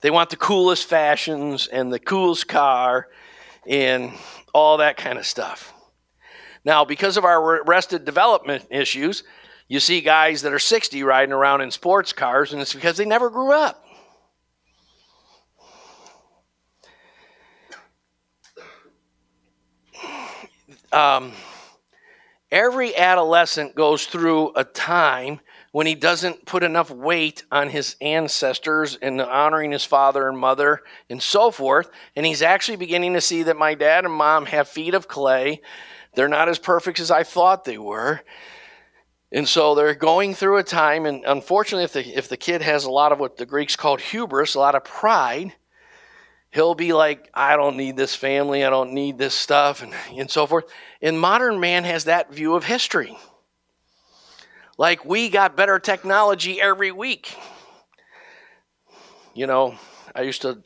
they want the coolest fashions and the coolest car and all that kind of stuff. Now, because of our arrested development issues, you see guys that are 60 riding around in sports cars, and it's because they never grew up. Um, every adolescent goes through a time when he doesn't put enough weight on his ancestors and honoring his father and mother and so forth. And he's actually beginning to see that my dad and mom have feet of clay. They're not as perfect as I thought they were. And so they're going through a time, and unfortunately, if the, if the kid has a lot of what the Greeks called hubris, a lot of pride, he'll be like, I don't need this family, I don't need this stuff, and, and so forth. And modern man has that view of history. Like we got better technology every week. You know, I used to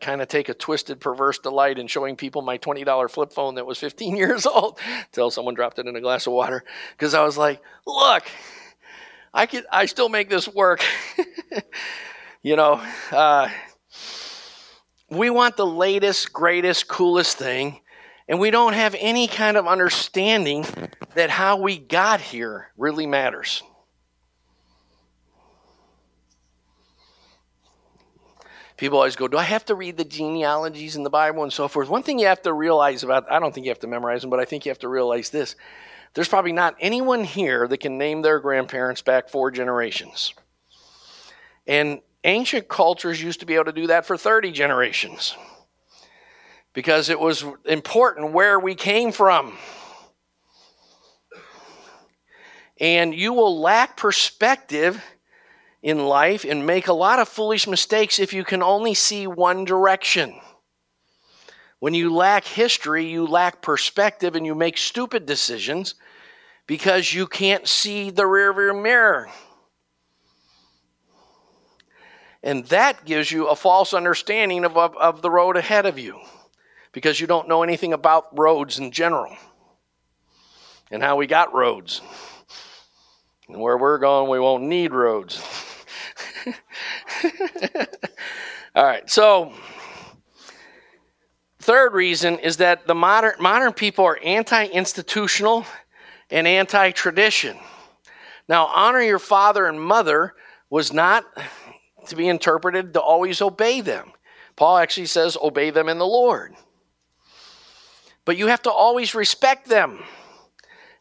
kind of take a twisted, perverse delight in showing people my $20 flip phone that was 15 *laughs* years old until someone dropped it in a glass of water. Because I was like, look, I, could, I still make this work. *laughs* you know, uh, we want the latest, greatest, coolest thing. And we don't have any kind of understanding that how we got here really matters. People always go, Do I have to read the genealogies in the Bible and so forth? One thing you have to realize about, I don't think you have to memorize them, but I think you have to realize this. There's probably not anyone here that can name their grandparents back four generations. And ancient cultures used to be able to do that for 30 generations because it was important where we came from. And you will lack perspective in life and make a lot of foolish mistakes if you can only see one direction. When you lack history, you lack perspective and you make stupid decisions because you can't see the rearview mirror. And that gives you a false understanding of, of, of the road ahead of you because you don't know anything about roads in general and how we got roads. And where we're going, we won't need roads. *laughs* All right, so third reason is that the modern modern people are anti-institutional and anti-tradition. Now, honor your father and mother was not to be interpreted to always obey them. Paul actually says, obey them in the Lord. But you have to always respect them.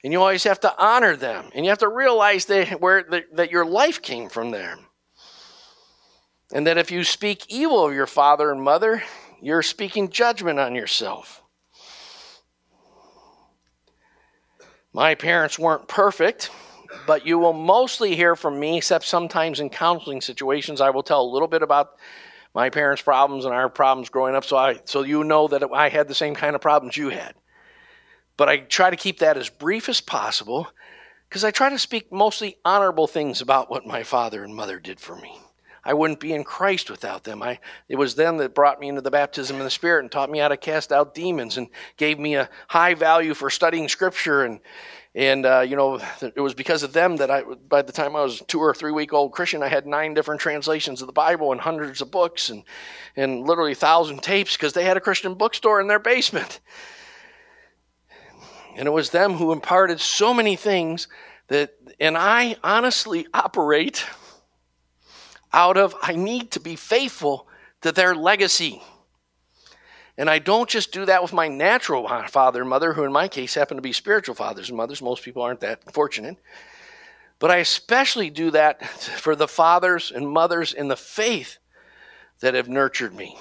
And you always have to honor them. And you have to realize that, where, that, that your life came from there. And that if you speak evil of your father and mother, you're speaking judgment on yourself. My parents weren't perfect, but you will mostly hear from me, except sometimes in counseling situations, I will tell a little bit about my parents' problems and our problems growing up, so I so you know that I had the same kind of problems you had. But I try to keep that as brief as possible because I try to speak mostly honorable things about what my father and mother did for me. I wouldn't be in Christ without them. I, it was them that brought me into the baptism in the Spirit and taught me how to cast out demons and gave me a high value for studying Scripture. And, and uh, you know, it was because of them that I, by the time I was two or three week old Christian, I had nine different translations of the Bible and hundreds of books and, and literally thousand tapes because they had a Christian bookstore in their basement. And it was them who imparted so many things that, and I honestly operate out of, I need to be faithful to their legacy. And I don't just do that with my natural father and mother, who in my case happen to be spiritual fathers and mothers. Most people aren't that fortunate. But I especially do that for the fathers and mothers in the faith that have nurtured me.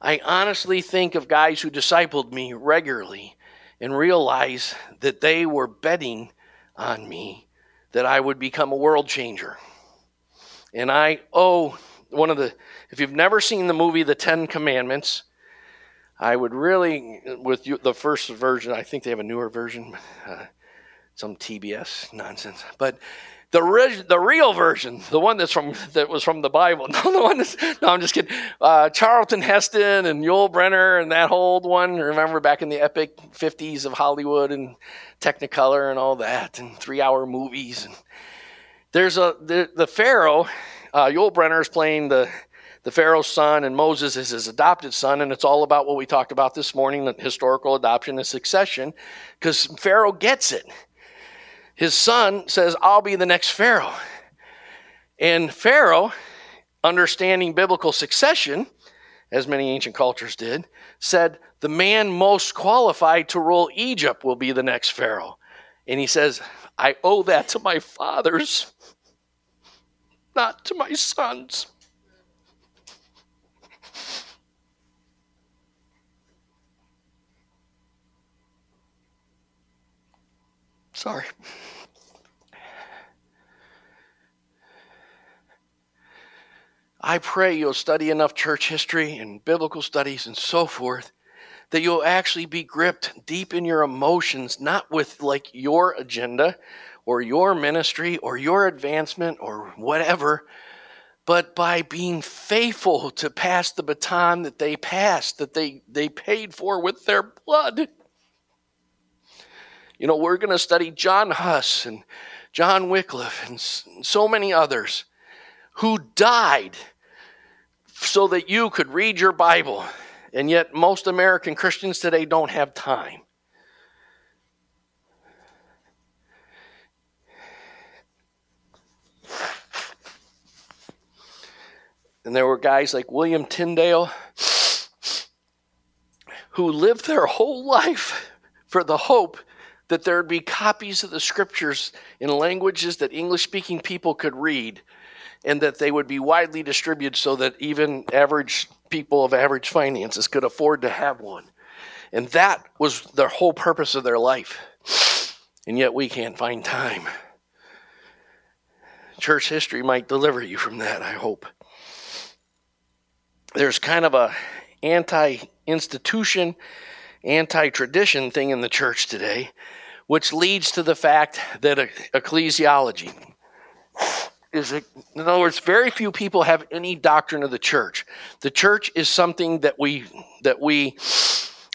I honestly think of guys who discipled me regularly and realize that they were betting on me that I would become a world changer. And I owe one of the, if you've never seen the movie The Ten Commandments, I would really, with you, the first version, I think they have a newer version, uh, some TBS nonsense. But the the real version, the one that's from that was from the Bible. *laughs* No, the one that's no, I'm just kidding. Uh, Charlton Heston and Yul Brynner and that old one. Remember back in the epic 50s of Hollywood and Technicolor and all that, and three-hour movies. And there's a the, the Pharaoh. Uh, Yul Brynner is playing the the Pharaoh's son, and Moses is his adopted son, and it's all about what we talked about this morning: the historical adoption and succession, because Pharaoh gets it his son says, I'll be the next Pharaoh. And Pharaoh, understanding biblical succession, as many ancient cultures did, said, The man most qualified to rule Egypt will be the next Pharaoh. And he says, I owe that to my fathers, not to my sons. Sorry. I pray you'll study enough church history and biblical studies and so forth that you'll actually be gripped deep in your emotions, not with like your agenda or your ministry or your advancement or whatever, but by being faithful to pass the baton that they passed, that they, they paid for with their blood. You know, we're going to study John Huss and John Wycliffe and so many others who died so that you could read your Bible. And yet, most American Christians today don't have time. And there were guys like William Tyndale who lived their whole life for the hope that there would be copies of the scriptures in languages that English speaking people could read and that they would be widely distributed so that even average people of average finances could afford to have one. And that was the whole purpose of their life. And yet we can't find time. Church history might deliver you from that, I hope. There's kind of a anti-institution, anti-tradition thing in the church today, which leads to the fact that ecclesiology is in other words very few people have any doctrine of the church. The church is something that we that we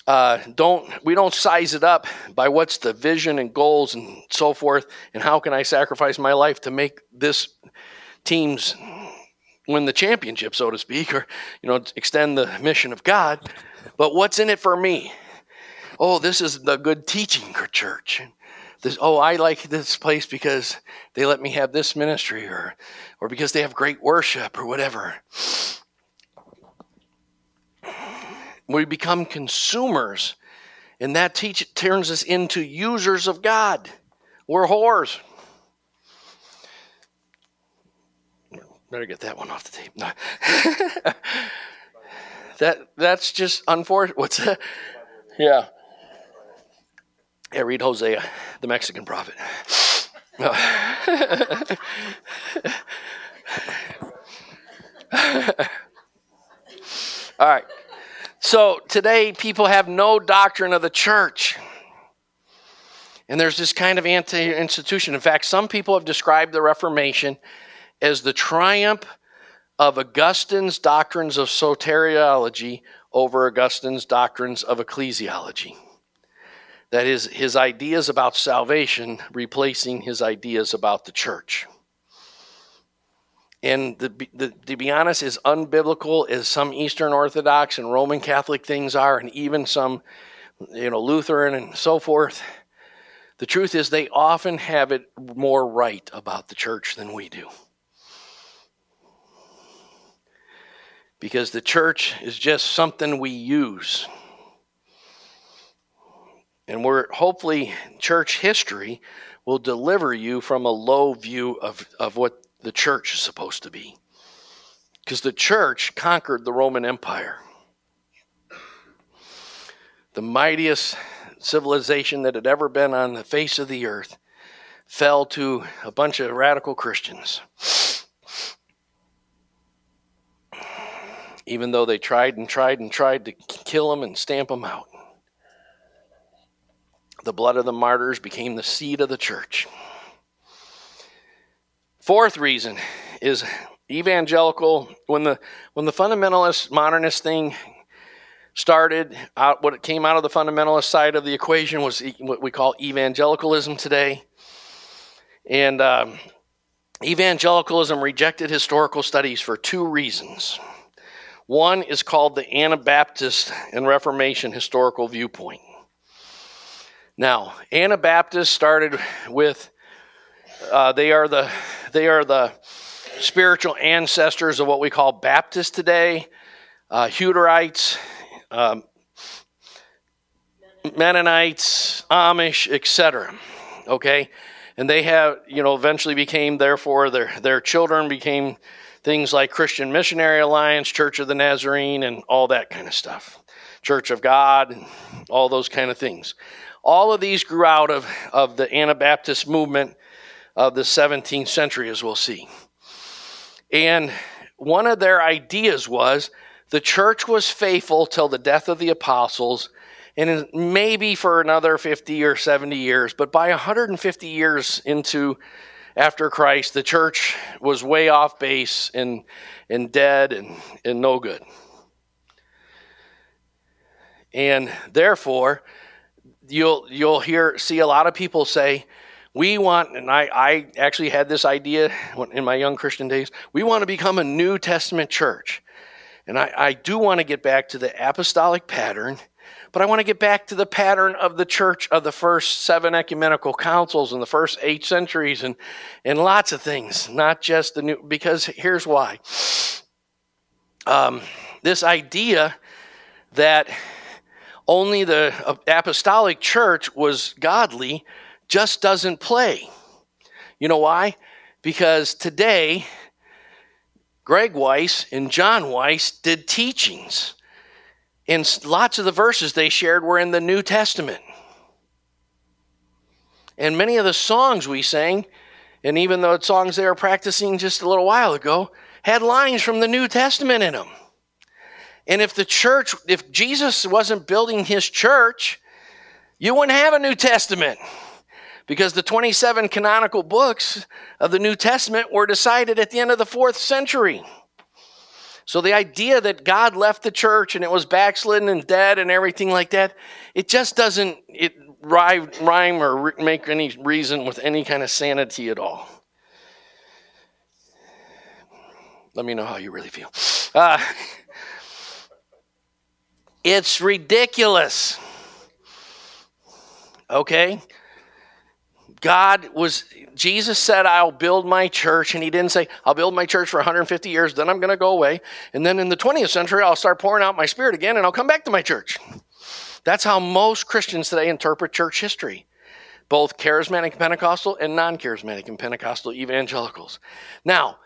uh, don't we don't size it up by what's the vision and goals and so forth and how can i sacrifice my life to make this team's win the championship so to speak or you know extend the mission of god but what's in it for me oh this is the good teaching church this, oh, I like this place because they let me have this ministry or, or because they have great worship or whatever. We become consumers, and that teach, turns us into users of God. We're whores. Better get that one off the tape. No. *laughs* that that's just unfortunate. What's that? Yeah. Yeah, read Hosea, the Mexican prophet. *laughs* All right. So today, people have no doctrine of the church. And there's this kind of anti institution. In fact, some people have described the Reformation as the triumph of Augustine's doctrines of soteriology over Augustine's doctrines of ecclesiology. That is, his ideas about salvation replacing his ideas about the church. And the, the, to be honest, as unbiblical as some Eastern Orthodox and Roman Catholic things are, and even some, you know, Lutheran and so forth, the truth is they often have it more right about the church than we do. Because the church is just something we use. And we're hopefully church history will deliver you from a low view of, of what the church is supposed to be. Because the church conquered the Roman Empire. The mightiest civilization that had ever been on the face of the earth fell to a bunch of radical Christians. Even though they tried and tried and tried to kill them and stamp them out, the blood of the martyrs became the seed of the church. Fourth reason is evangelical. When the when the fundamentalist modernist thing started out what came out of the fundamentalist side of the equation was what we call evangelicalism today. And um, evangelicalism rejected historical studies for two reasons one is called the anabaptist and reformation historical viewpoint now anabaptists started with uh, they are the they are the spiritual ancestors of what we call Baptists today, uh, Hutterites, um, Mennonites, Amish, etc. Okay, and they have you know eventually became therefore their their children became things like Christian Missionary Alliance, Church of the Nazarene, and all that kind of stuff. Church of God, and all those kind of things. All of these grew out of, of the Anabaptist movement of the 17th century, as we'll see. And one of their ideas was the church was faithful till the death of the apostles, and maybe for another 50 or 70 years, but by 150 years into after Christ, the church was way off base and, and dead and, and no good. And therefore, you'll you'll hear see a lot of people say, we want, and I, I actually had this idea in my young Christian days, we want to become a New Testament church. And I, I do want to get back to the apostolic pattern, but I want to get back to the pattern of the church of the first seven ecumenical councils in the first eight centuries and, and lots of things, not just the new, because here's why. Um, this idea that only the apostolic church was godly just doesn't play. You know why? Because today, Greg Weiss and John Weiss did teachings. And lots of the verses they shared were in the New Testament. And many of the songs we sang, and even the songs they were practicing just a little while ago, had lines from the New Testament in them. And if the church, if Jesus wasn't building his church, you wouldn't have a New Testament because the 27 canonical books of the New Testament were decided at the end of the fourth century. So the idea that God left the church and it was backslidden and dead and everything like that, it just doesn't it rhyme, rhyme or make any reason with any kind of sanity at all. Let me know how you really feel. Uh, it's ridiculous. Okay? God was, Jesus said, I'll build my church. And he didn't say, I'll build my church for 150 years, then I'm going to go away. And then in the 20th century, I'll start pouring out my spirit again and I'll come back to my church. That's how most Christians today interpret church history, both charismatic and Pentecostal and non charismatic and Pentecostal evangelicals. Now,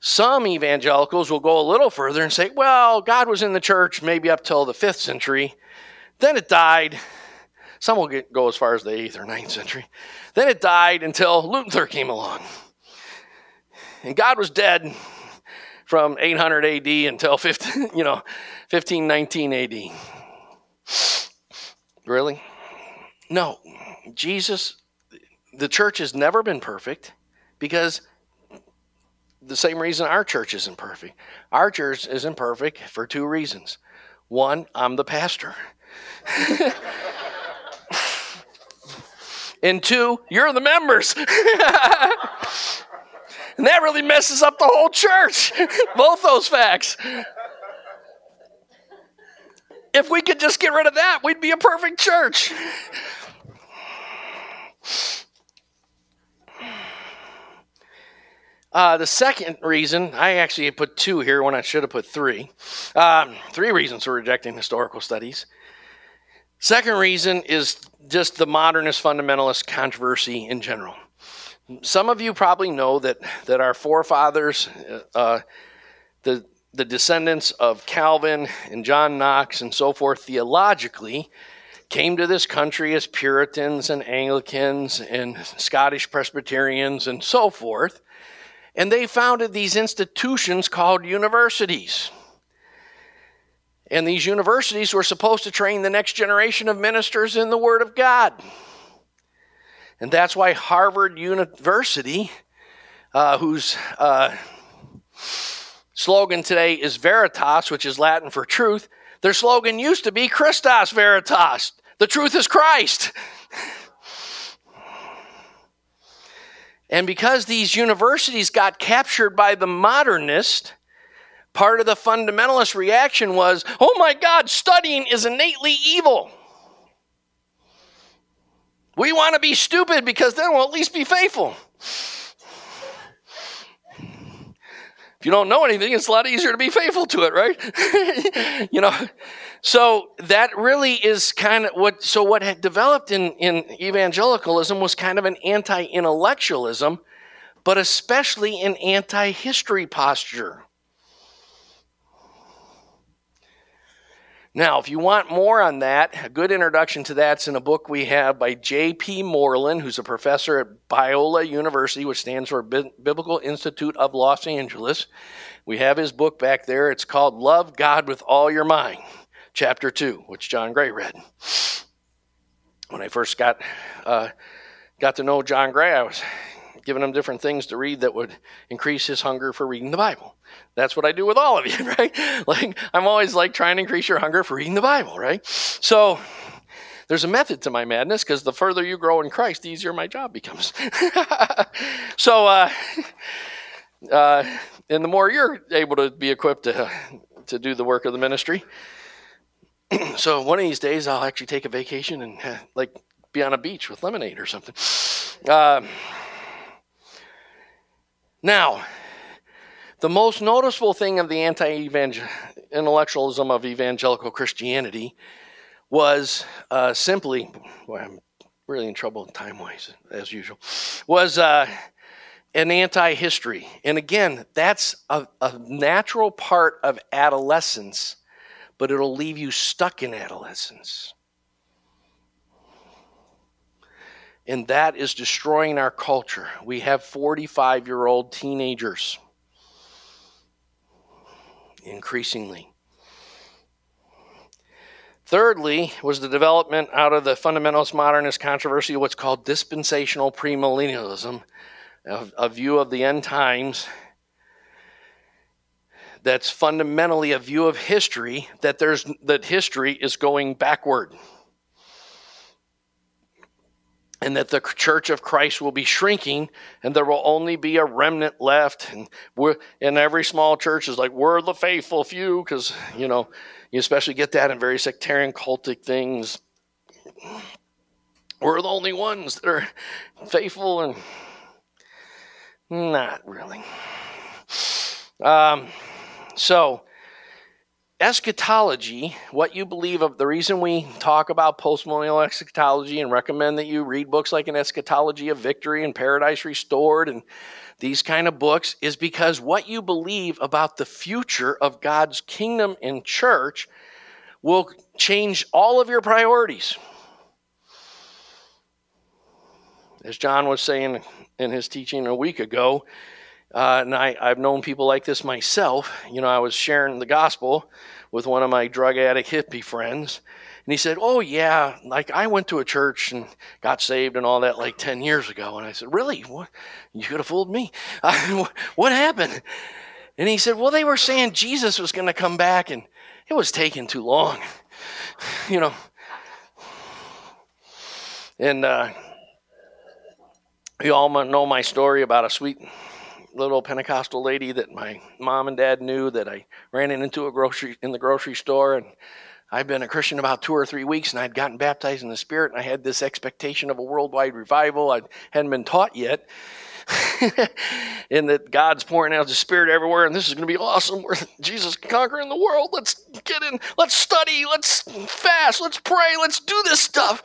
some evangelicals will go a little further and say, well, God was in the church maybe up till the fifth century, then it died. Some will get, go as far as the eighth or ninth century. Then it died until Luther came along. And God was dead from 800 AD until 15, *laughs* you know, 1519 AD. Really? No. Jesus, the church has never been perfect because the same reason our church isn't perfect. Our church isn't perfect for two reasons. One, I'm the pastor. *laughs* and two, you're the members. *laughs* and that really messes up the whole church. *laughs* Both those facts. If we could just get rid of that, we'd be a perfect church. Uh, the second reason, I actually put two here when I should have put three. Um, three reasons for rejecting historical studies. Second reason is just the modernist fundamentalist controversy in general. Some of you probably know that, that our forefathers, uh, the, the descendants of Calvin and John Knox and so forth, theologically, came to this country as Puritans and Anglicans and Scottish Presbyterians and so forth. And they founded these institutions called universities. And these universities were supposed to train the next generation of ministers in the Word of God. And that's why Harvard University, uh, whose uh, slogan today is Veritas, which is Latin for truth, their slogan used to be Christos Veritas. The truth is Christ. And because these universities got captured by the modernist, part of the fundamentalist reaction was, oh my God, studying is innately evil. We want to be stupid because then we'll at least be faithful. If you don't know anything, it's a lot easier to be faithful to it, right? *laughs* you know, so that really is kind of what, so what had developed in, in evangelicalism was kind of an anti intellectualism, but especially an anti history posture. Now, if you want more on that, a good introduction to that's in a book we have by J.P. Moreland, who's a professor at Biola University, which stands for Biblical Institute of Los Angeles. We have his book back there. It's called Love God with All Your Mind chapter 2, which John Gray read. When I first got, uh, got to know John Gray, I was giving him different things to read that would increase his hunger for reading the Bible. That's what I do with all of you, *laughs* right? Like, I'm always like trying to increase your hunger for reading the Bible, right? So, there's a method to my madness because the further you grow in Christ, the easier my job becomes. *laughs* so, uh, *laughs* uh, and the more you're able to be equipped to, to do the work of the ministry, *clears throat* so one of these days I'll actually take a vacation and uh, like be on a beach with lemonade or something. Uh, now, the most noticeable thing of the anti-intellectualism of evangelical Christianity was uh, simply, well, I'm really in trouble time-wise as usual, was uh, an anti-history. And again, that's a, a natural part of adolescence but it'll leave you stuck in adolescence. And that is destroying our culture. We have 45 year old teenagers increasingly. Thirdly, was the development out of the fundamentalist modernist controversy, what's called dispensational premillennialism, a, a view of the end times that's fundamentally a view of history that there's that history is going backward and that the church of Christ will be shrinking and there will only be a remnant left. And we're in every small church is like we're the faithful few because you know you especially get that in very sectarian cultic things. We're the only ones that are faithful and not really. Um, so, eschatology, what you believe of the reason we talk about postmillennial eschatology and recommend that you read books like an eschatology of victory and paradise restored and these kind of books is because what you believe about the future of God's kingdom and church will change all of your priorities. As John was saying in his teaching a week ago, Uh, and I, I've known people like this myself. You know, I was sharing the gospel with one of my drug addict hippie friends, and he said, Oh, yeah, like I went to a church and got saved and all that like 10 years ago. And I said, Really? What? You could have fooled me. *laughs* what happened? And he said, Well, they were saying Jesus was going to come back and it was taking too long. *laughs* you know. And uh, you all know my story about a sweet little Pentecostal lady that my mom and dad knew that I ran into a grocery in the grocery store and I'd been a Christian about two or three weeks and I'd gotten baptized in the Spirit and I had this expectation of a worldwide revival. I hadn't been taught yet. *laughs* and that God's pouring out the Spirit everywhere, and this is going to be awesome. Where Jesus conquering the world. Let's get in. Let's study. Let's fast. Let's pray. Let's do this stuff.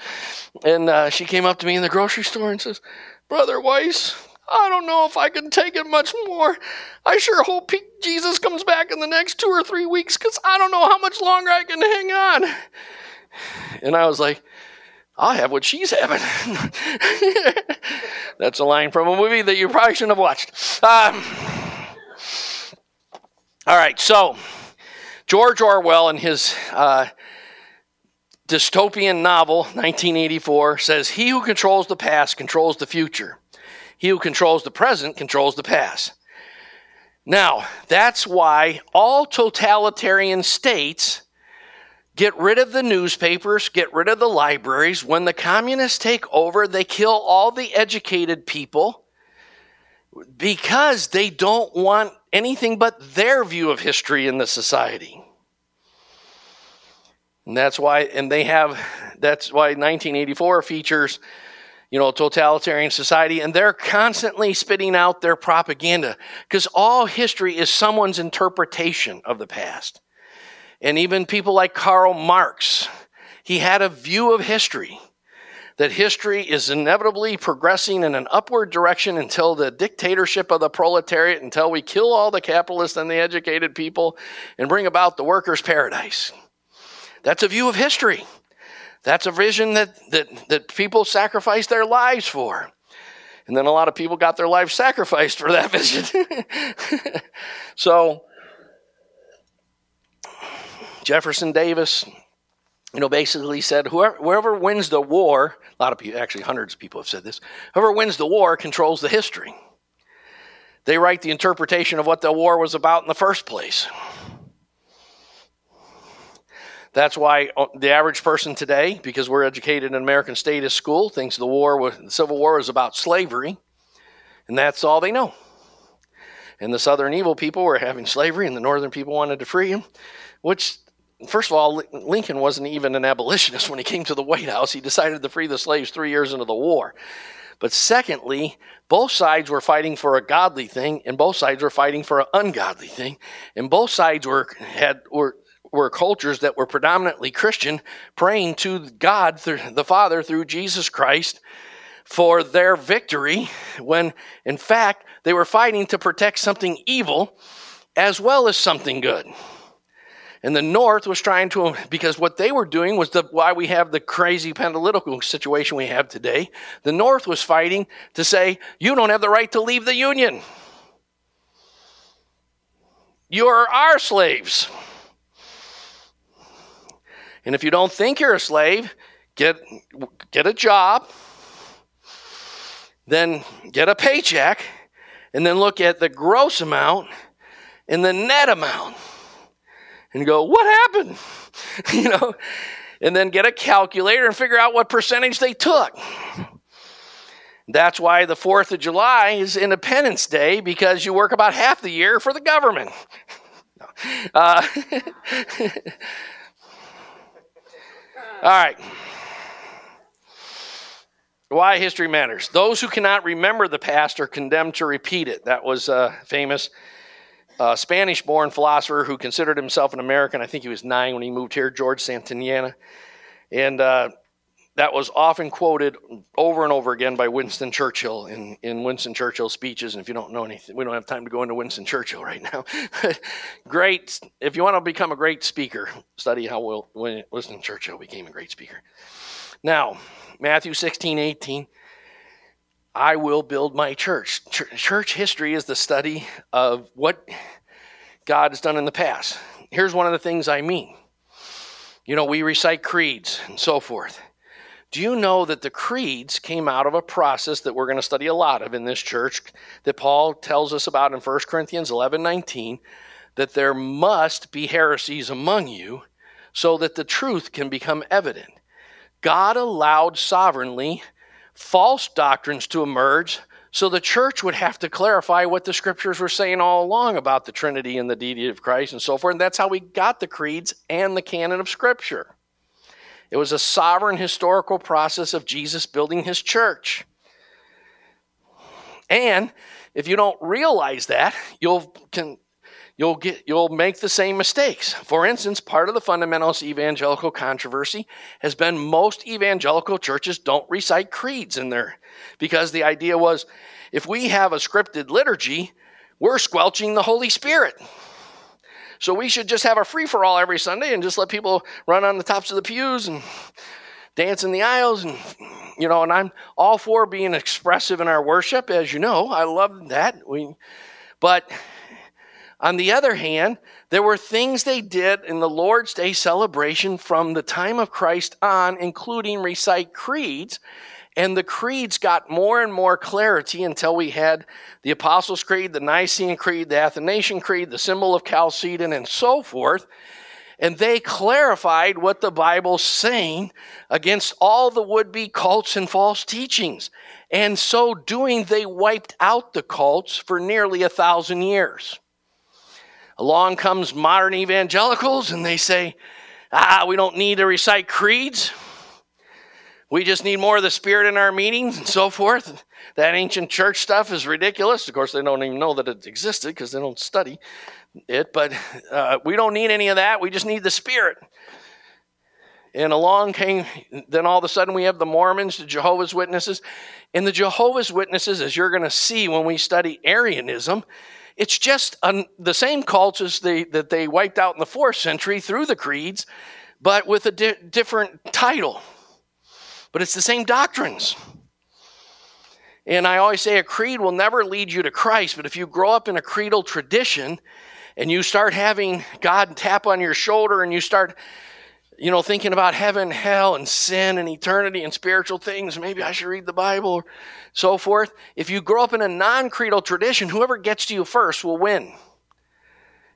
And uh, she came up to me in the grocery store and says, "Brother Weiss, I don't know if I can take it much more. I sure hope he, Jesus comes back in the next two or three weeks because I don't know how much longer I can hang on. And I was like, I'll have what she's having. *laughs* That's a line from a movie that you probably shouldn't have watched. Um, all right, so George Orwell in his uh, dystopian novel, 1984, says, He who controls the past controls the future. He who controls the present controls the past. Now, that's why all totalitarian states get rid of the newspapers, get rid of the libraries. When the communists take over, they kill all the educated people because they don't want anything but their view of history in the society. And that's why, and they have, that's why 1984 features you know, totalitarian society, and they're constantly spitting out their propaganda because all history is someone's interpretation of the past. And even people like Karl Marx, he had a view of history that history is inevitably progressing in an upward direction until the dictatorship of the proletariat, until we kill all the capitalists and the educated people and bring about the workers' paradise. That's a view of history. That's a vision that, that, that people sacrifice their lives for. And then a lot of people got their lives sacrificed for that *laughs* vision. so, Jefferson Davis, you know, basically said whoever, whoever wins the war, a lot of people, actually hundreds of people have said this, whoever wins the war controls the history. They write the interpretation of what the war was about in the first place. That's why uh, the average person today, because we're educated in American status school, thinks the war, was, the Civil War, is about slavery, and that's all they know. And the Southern evil people were having slavery, and the Northern people wanted to free them. Which, first of all, Lincoln wasn't even an abolitionist when he came to the White House. He decided to free the slaves three years into the war. But secondly, both sides were fighting for a godly thing, and both sides were fighting for an ungodly thing, and both sides were had were were cultures that were predominantly Christian, praying to God, through the Father, through Jesus Christ for their victory, when in fact they were fighting to protect something evil as well as something good. And the North was trying to, because what they were doing was the, why we have the crazy political situation we have today. The North was fighting to say, you don't have the right to leave the Union. You're our slaves. And if you don't think you're a slave, get, get a job, then get a paycheck, and then look at the gross amount and the net amount and go, what happened? *laughs* you know, and then get a calculator and figure out what percentage they took. That's why the 4th of July is Independence Day because you work about half the year for the government. *laughs* uh, *laughs* All right. Why history matters. Those who cannot remember the past are condemned to repeat it. That was a famous uh, Spanish born philosopher who considered himself an American. I think he was nine when he moved here, George Santayana. And uh, that was often quoted over and over again by Winston Churchill in, in Winston Churchill's speeches. And if you don't know anything, we don't have time to go into Winston Churchill right now. *laughs* great, if you want to become a great speaker, study how Winston Churchill became a great speaker. Now, Matthew 16, 18. I will build my church. Church history is the study of what God has done in the past. Here's one of the things I mean. You know, we recite creeds and so forth. Do you know that the creeds came out of a process that we're going to study a lot of in this church that Paul tells us about in 1 Corinthians 11 19? That there must be heresies among you so that the truth can become evident. God allowed sovereignly false doctrines to emerge so the church would have to clarify what the scriptures were saying all along about the Trinity and the deity of Christ and so forth. And that's how we got the creeds and the canon of Scripture. It was a sovereign historical process of Jesus building his church. And if you don't realize that, you'll can, you'll get you'll make the same mistakes. For instance, part of the fundamentalist evangelical controversy has been most evangelical churches don't recite creeds in there because the idea was if we have a scripted liturgy, we're squelching the Holy Spirit. So we should just have a free for all every Sunday and just let people run on the tops of the pews and dance in the aisles and you know, and I'm all for being expressive in our worship, as you know. I love that. We but on the other hand, there were things they did in the Lord's Day celebration from the time of Christ on, including recite creeds, and the creeds got more and more clarity until we had the Apostles' Creed, the Nicene Creed, the Athanasian Creed, the symbol of Chalcedon, and so forth. And they clarified what the Bible's saying against all the would be cults and false teachings. And so doing, they wiped out the cults for nearly a thousand years. Along comes modern evangelicals and they say, ah, we don't need to recite creeds. We just need more of the Spirit in our meetings and so forth. That ancient church stuff is ridiculous. Of course, they don't even know that it existed because they don't study it, but uh, we don't need any of that. We just need the Spirit. And along came, then all of a sudden we have the Mormons, the Jehovah's Witnesses. And the Jehovah's Witnesses, as you're going to see when we study Arianism, it's just the same cults as they, that they wiped out in the fourth century through the creeds, but with a di- different title but it's the same doctrines. And I always say a creed will never lead you to Christ, but if you grow up in a creedal tradition and you start having God tap on your shoulder and you start you know thinking about heaven, hell and sin and eternity and spiritual things, maybe I should read the Bible or so forth. If you grow up in a non-creedal tradition, whoever gets to you first will win.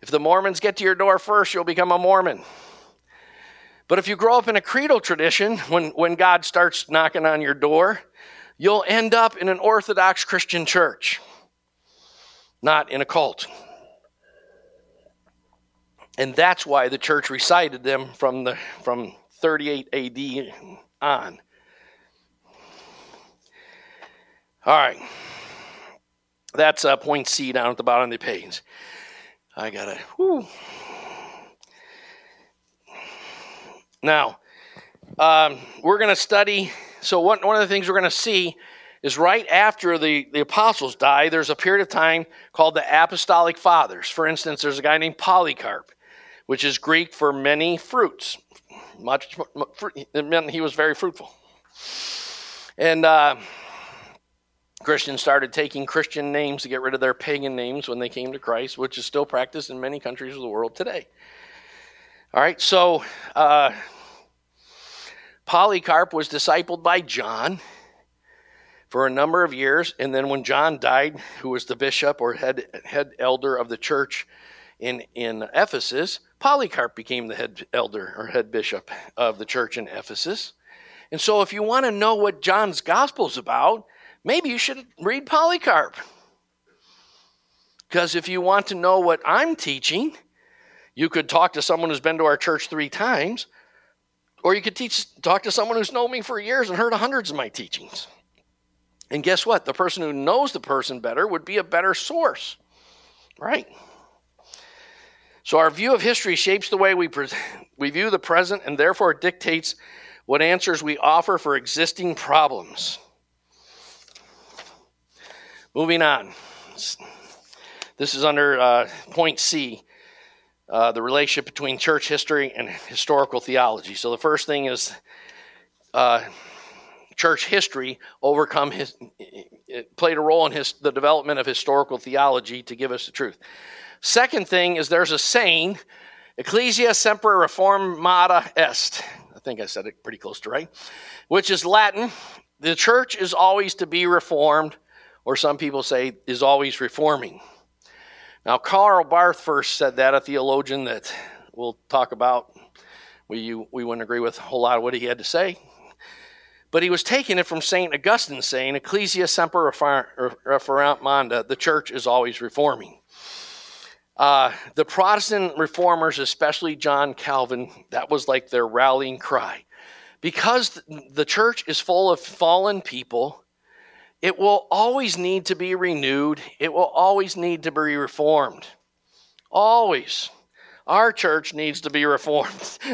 If the Mormons get to your door first, you'll become a Mormon. But if you grow up in a creedal tradition, when, when God starts knocking on your door, you'll end up in an Orthodox Christian church, not in a cult. And that's why the church recited them from, the, from 38 AD on. All right. That's uh, point C down at the bottom of the page. I got to. Now, um, we're going to study. So, one, one of the things we're going to see is right after the, the apostles die, there's a period of time called the Apostolic Fathers. For instance, there's a guy named Polycarp, which is Greek for many fruits. Much, it meant he was very fruitful. And uh, Christians started taking Christian names to get rid of their pagan names when they came to Christ, which is still practiced in many countries of the world today. All right, so uh, Polycarp was discipled by John for a number of years, and then when John died, who was the bishop or head head elder of the church in in Ephesus, Polycarp became the head elder or head bishop of the church in Ephesus. And so, if you want to know what John's gospel is about, maybe you should read Polycarp. Because if you want to know what I'm teaching, you could talk to someone who's been to our church three times, or you could teach, talk to someone who's known me for years and heard hundreds of my teachings. And guess what? The person who knows the person better would be a better source, right? So our view of history shapes the way we, pre- we view the present and therefore dictates what answers we offer for existing problems. Moving on. This is under uh, point C uh, the relationship between church history and historical theology. So the first thing is uh, church history overcome his played a role in his the development of historical theology to give us the truth. Second thing is there's a saying, Ecclesia semper reformata est. I think I said it pretty close to right, which is Latin. The church is always to be reformed, or some people say is always reforming. Now, Karl Barth first said that, a theologian that we'll talk about. We, we wouldn't agree with a whole lot of what he had to say. But he was taking it from St. Augustine saying, Ecclesia semper reformanda, the church is always reforming. Uh, the Protestant reformers, especially John Calvin, that was like their rallying cry. Because the church is full of fallen people, it will always need to be renewed. It will always need to be reformed. Always. Our church needs to be reformed. *laughs*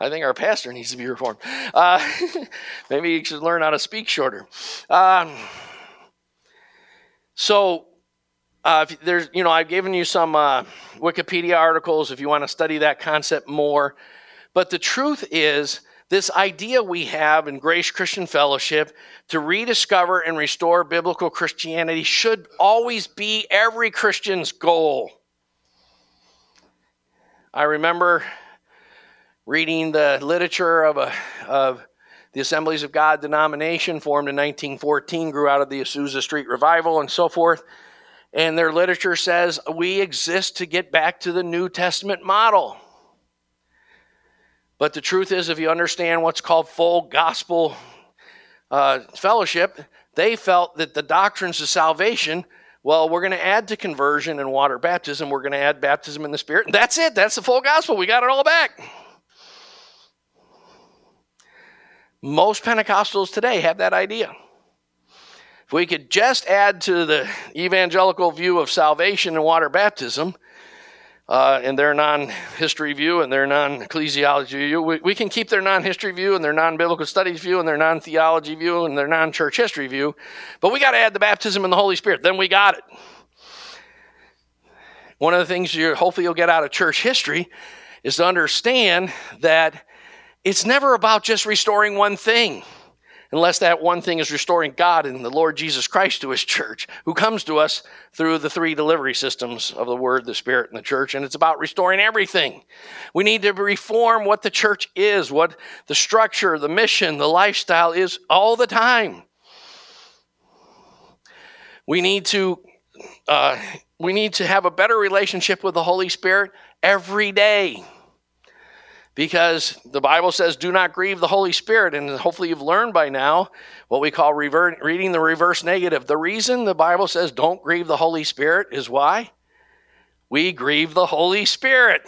I think our pastor needs to be reformed. Uh, *laughs* maybe you should learn how to speak shorter. Um, so, uh, there's, you know, I've given you some uh, Wikipedia articles if you want to study that concept more. But the truth is, this idea we have in Grace Christian Fellowship to rediscover and restore biblical Christianity should always be every Christian's goal. I remember reading the literature of, a, of the Assemblies of God denomination formed in 1914, grew out of the Azusa Street Revival and so forth. And their literature says we exist to get back to the New Testament model. But the truth is, if you understand what's called full gospel uh, fellowship, they felt that the doctrines of salvation, well, we're going to add to conversion and water baptism, we're going to add baptism in the Spirit. and That's it. That's the full gospel. We got it all back. Most Pentecostals today have that idea. If we could just add to the evangelical view of salvation and water baptism, uh, in their non history view and their non ecclesiology view. We, we, can keep their non history view and their non biblical studies view and their non theology view and their non church history view, but we got to add the baptism in the Holy Spirit. Then we got it. One of the things you hopefully you'll get out of church history is to understand that it's never about just restoring one thing unless that one thing is restoring God and the Lord Jesus Christ to his church, who comes to us through the three delivery systems of the Word, the Spirit, and the church. And it's about restoring everything. We need to reform what the church is, what the structure, the mission, the lifestyle is all the time. We need to. Uh, we need to have a better relationship with the Holy Spirit every day because the Bible says, do not grieve the Holy Spirit. And hopefully you've learned by now what we call revert, reading the reverse negative. The reason the Bible says don't grieve the Holy Spirit is why? We grieve the Holy Spirit.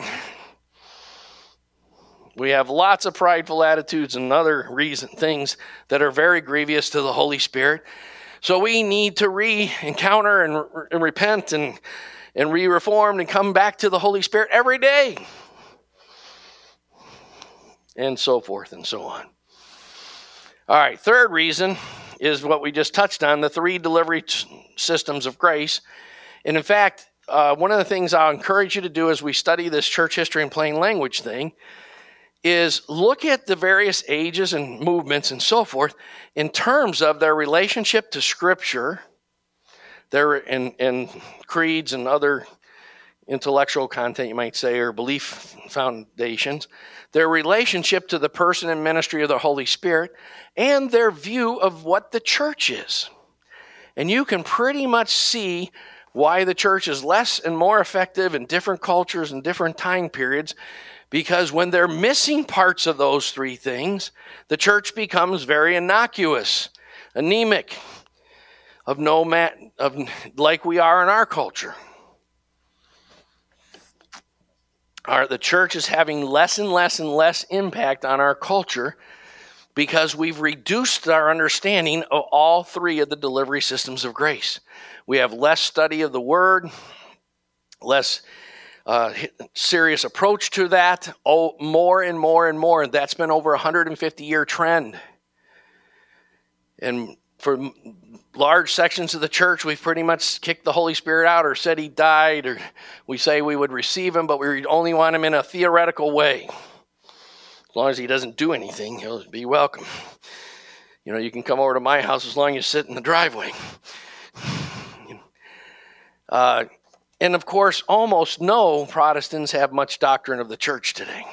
We have lots of prideful attitudes and other reason things that are very grievous to the Holy Spirit. So we need to re-encounter and, and repent and, and re-reform and come back to the Holy Spirit every day and so forth and so on. All right, third reason is what we just touched on the three delivery t- systems of grace. And in fact, uh, one of the things I'll encourage you to do as we study this church history and plain language thing is look at the various ages and movements and so forth in terms of their relationship to Scripture, their and, and creeds and other intellectual content, you might say, or belief foundations, their relationship to the person and ministry of the Holy Spirit, and their view of what the church is. And you can pretty much see why the church is less and more effective in different cultures and different time periods because when they're missing parts of those three things, the church becomes very innocuous, anemic, of no mat, of like we are in our culture. Our, the church is having less and less and less impact on our culture because we've reduced our understanding of all three of the delivery systems of grace. We have less study of the Word, less uh, serious approach to that, oh, more and more and more. That's been over a 150 year trend. And for large sections of the church, we've pretty much kicked the Holy Spirit out or said he died, or we say we would receive him, but we only want him in a theoretical way. As long as he doesn't do anything, he'll be welcome. You know, you can come over to my house as long as you sit in the driveway. Uh, and of course, almost no Protestants have much doctrine of the church today.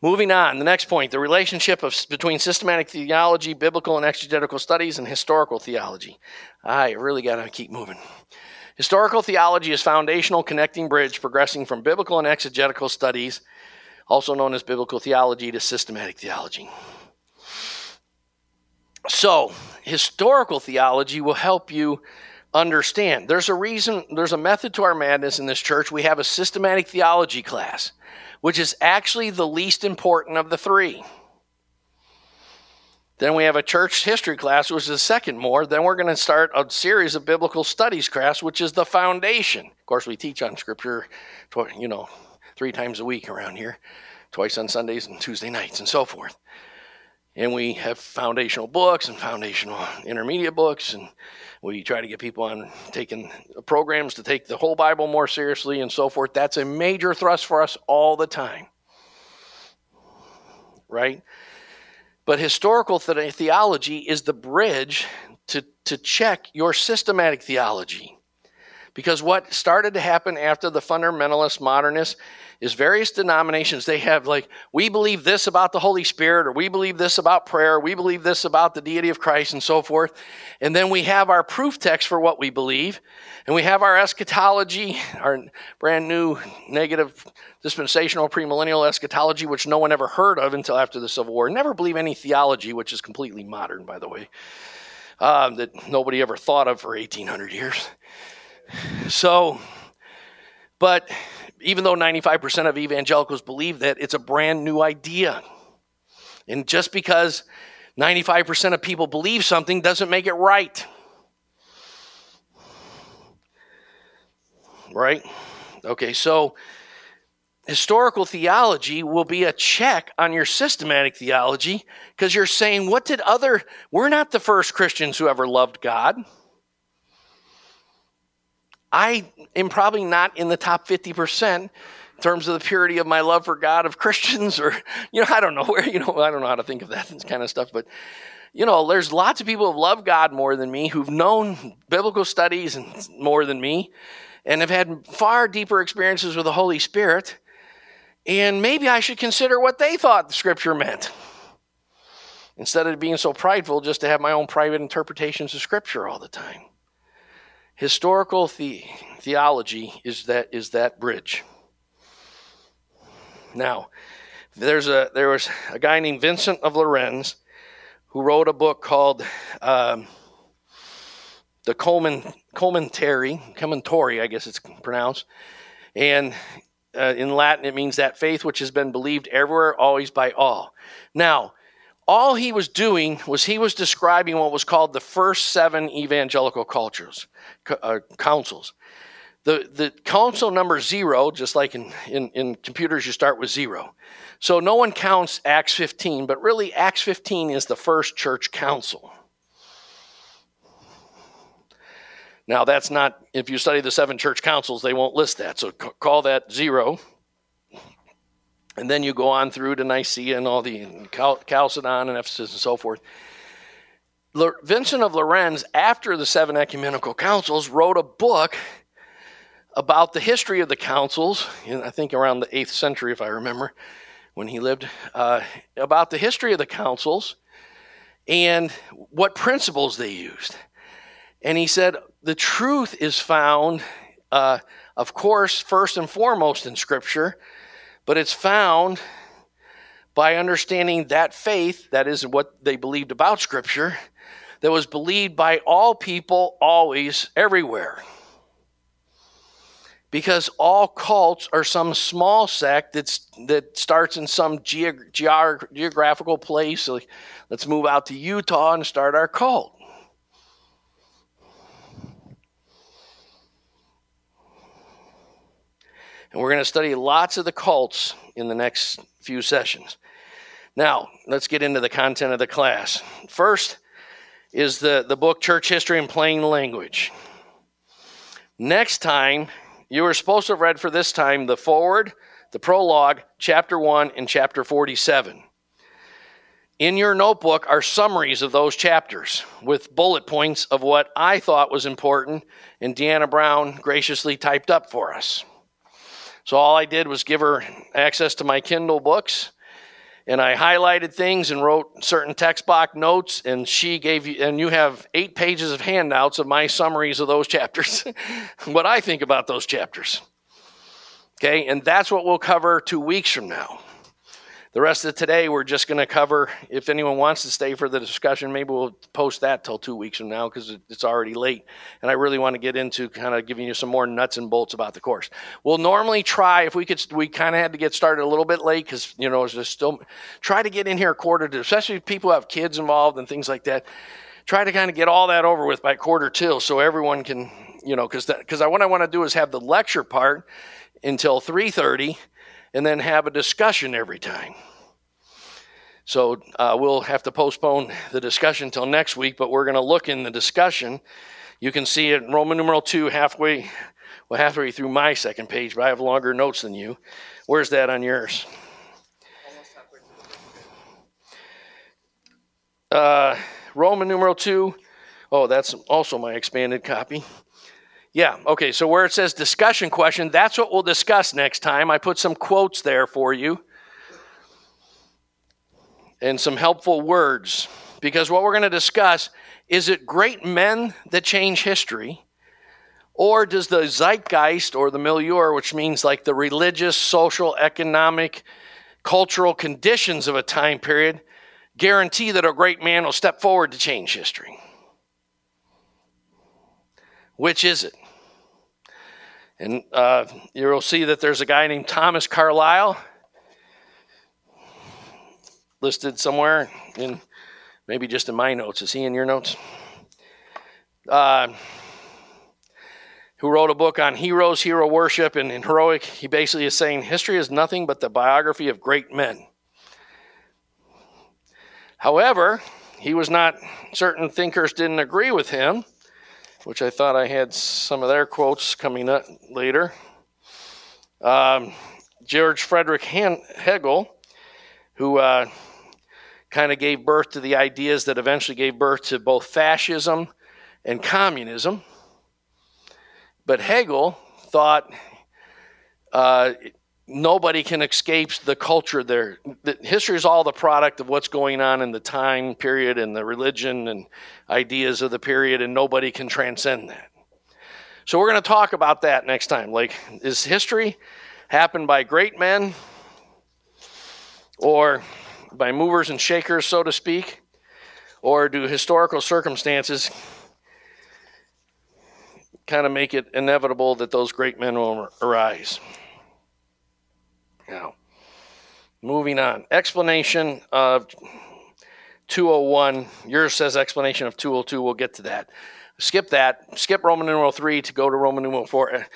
Moving on, the next point the relationship of, between systematic theology, biblical and exegetical studies, and historical theology. I really got to keep moving. Historical theology is foundational connecting bridge progressing from biblical and exegetical studies, also known as biblical theology, to systematic theology. So, historical theology will help you understand. There's a reason, there's a method to our madness in this church. We have a systematic theology class which is actually the least important of the three. Then we have a church history class, which is the second more. Then we're going to start a series of biblical studies class, which is the foundation. Of course, we teach on scripture, you know, three times a week around here, twice on Sundays and Tuesday nights, and so forth. And we have foundational books and foundational intermediate books, and we try to get people on taking programs to take the whole Bible more seriously and so forth. That's a major thrust for us all the time. Right? But historical theology is the bridge to, to check your systematic theology. Because what started to happen after the fundamentalist modernists is various denominations, they have like, we believe this about the Holy Spirit, or we believe this about prayer, we believe this about the deity of Christ, and so forth. And then we have our proof text for what we believe, and we have our eschatology, *laughs* our brand new negative dispensational premillennial eschatology, which no one ever heard of until after the Civil War. Never believe any theology, which is completely modern, by the way, uh, that nobody ever thought of for 1800 years. So, but even though 95% of evangelicals believe that, it's a brand new idea. And just because 95% of people believe something doesn't make it right. Right? Okay, so historical theology will be a check on your systematic theology because you're saying, what did other, we're not the first Christians who ever loved God. I am probably not in the top 50% in terms of the purity of my love for God of Christians, or, *laughs* you know, I don't know where, you know, I don't know how to think of that *laughs* kind of stuff, but, you know, there's lots of people who love God more than me, who've known biblical studies and more than me, and have had far deeper experiences with the Holy Spirit. And maybe I should consider what they thought the scripture meant instead of being so prideful just to have my own private interpretations of scripture all the time. Historical the- theology is that, is that bridge. Now, there's a, there was a guy named Vincent of Lérins who wrote a book called um, the Coleman, Commentary, Commentary, I guess it's pronounced. And uh, in Latin, it means that faith which has been believed everywhere, always by all. Now, all he was doing was he was describing what was called the first seven evangelical cultures, uh, councils. The, the council number zero, just like in, in, in computers, you start with zero. So no one counts Acts 15, but really Acts 15 is the first church council. Now, that's not, if you study the seven church councils, they won't list that. So call that zero. And then you go on through to Nicaea and all the Chalcedon and Ephesus and so forth. Vincent of Lérins, after the seven ecumenical councils, wrote a book about the history of the councils, I think around the 8th century, if I remember, when he lived, uh, about the history of the councils and what principles they used. And he said, the truth is found, uh, of course, first and foremost in Scripture, but it's found by understanding that faith, that is what they believed about Scripture, that was believed by all people, always, everywhere. Because all cults are some small sect that's, that starts in some geog- geog- geographical place. Like, let's move out to Utah and start our cult. And we're going to study lots of the cults in the next few sessions. Now, let's get into the content of the class. First is the, the book Church History in Plain Language. Next time, you were supposed to have read for this time the forward, the prologue, chapter 1, and chapter 47. In your notebook are summaries of those chapters with bullet points of what I thought was important, and Deanna Brown graciously typed up for us. So all I did was give her access to my Kindle books, and I highlighted things and wrote certain text block notes, and she gave you, and you have eight pages of handouts of my summaries of those *laughs* chapters, what I think about those chapters. Okay, and that's what we'll cover two weeks from now. The rest of today, we're just going to cover. If anyone wants to stay for the discussion, maybe we'll post that till two weeks from now because it's already late. And I really want to get into kind of giving you some more nuts and bolts about the course. We'll normally try if we could. We kind of had to get started a little bit late because you know it's just still try to get in here a quarter to, especially if people have kids involved and things like that. Try to kind of get all that over with by quarter two, so everyone can you know because because what I want to do is have the lecture part until three thirty and then have a discussion every time. So uh, we'll have to postpone the discussion until next week, but we're going to look in the discussion. You can see it in Roman numeral 2 halfway, well, halfway through my second page, but I have longer notes than you. Where's that on yours? Uh, Roman numeral 2. Oh, that's also my expanded copy. Yeah, okay, so where it says discussion question, that's what we'll discuss next time. I put some quotes there for you and some helpful words because what we're going to discuss is it great men that change history? Or does the zeitgeist or the milieu, which means like the religious, social, economic, cultural conditions of a time period, guarantee that a great man will step forward to change history? Which is it? And uh, you'll see that there's a guy named Thomas Carlyle listed somewhere in maybe just in my notes. Is he in your notes? Uh, who wrote a book on heroes, hero worship, and, and heroic. He basically is saying history is nothing but the biography of great men. However, he was not, certain thinkers didn't agree with him, which I thought I had some of their quotes coming up later. Um, George Frederick Hegel, who uh, kind of gave birth to the ideas that eventually gave birth to both fascism and communism. But Hegel thought uh, nobody can escape the culture there. The, history is all the product of what's going on in the time period and the religion and ideas of the period, and nobody can transcend that. So we're going to talk about that next time. Like, is history happened by great men or by movers and shakers, so to speak? Or do historical circumstances kind of make it inevitable that those great men will arise? Now, moving on. Explanation of 201. Yours says explanation of 202. We'll get to that. Skip that. Skip Roman numeral 3 to go to Roman numeral 4.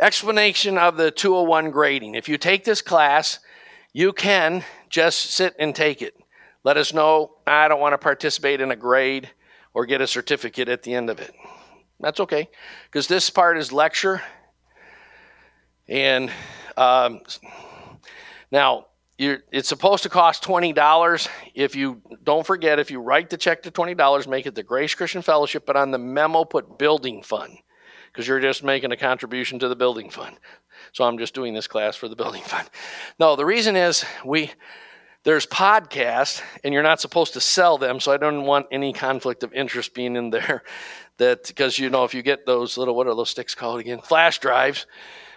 Explanation of the 201 grading. If you take this class, you can just sit and take it. Let us know, I don't want to participate in a grade or get a certificate at the end of it. That's okay, because this part is lecture. And um, now, it's supposed to cost $20. If you don't forget, if you write the check to $20, make it the Grace Christian Fellowship, but on the memo, put building fund because you're just making a contribution to the building fund. So I'm just doing this class for the building fund. No, the reason is we there's podcasts and you're not supposed to sell them, so I don't want any conflict of interest being in there. That because you know if you get those little what are those sticks called again? Flash drives.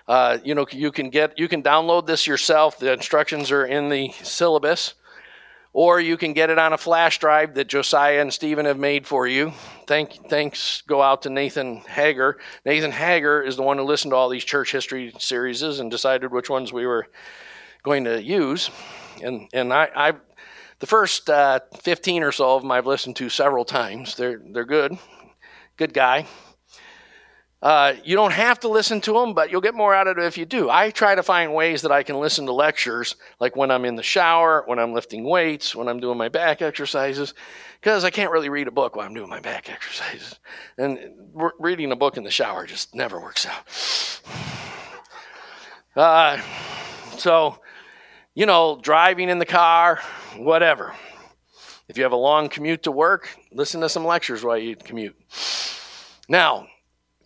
Uh, you know you can get you can download this yourself. The instructions are in the syllabus or you can get it on a flash drive that Josiah and Stephen have made for you. Thank, thanks go out to Nathan Hager. Nathan Hager is the one who listened to all these church history series and decided which ones we were going to use. And and I, I the first uh, 15 or so of them I've listened to several times. They're they're good, good guy. Uh, you don't have to listen to them, but you'll get more out of it if you do. I try to find ways that I can listen to lectures, like when I'm in the shower, when I'm lifting weights, when I'm doing my back exercises, because I can't really read a book while I'm doing my back *laughs* exercises. And re- reading a book in the shower just never works out. *sighs* Uh, so, you know, driving in the car, whatever. If you have a long commute to work, listen to some lectures while you commute. Now,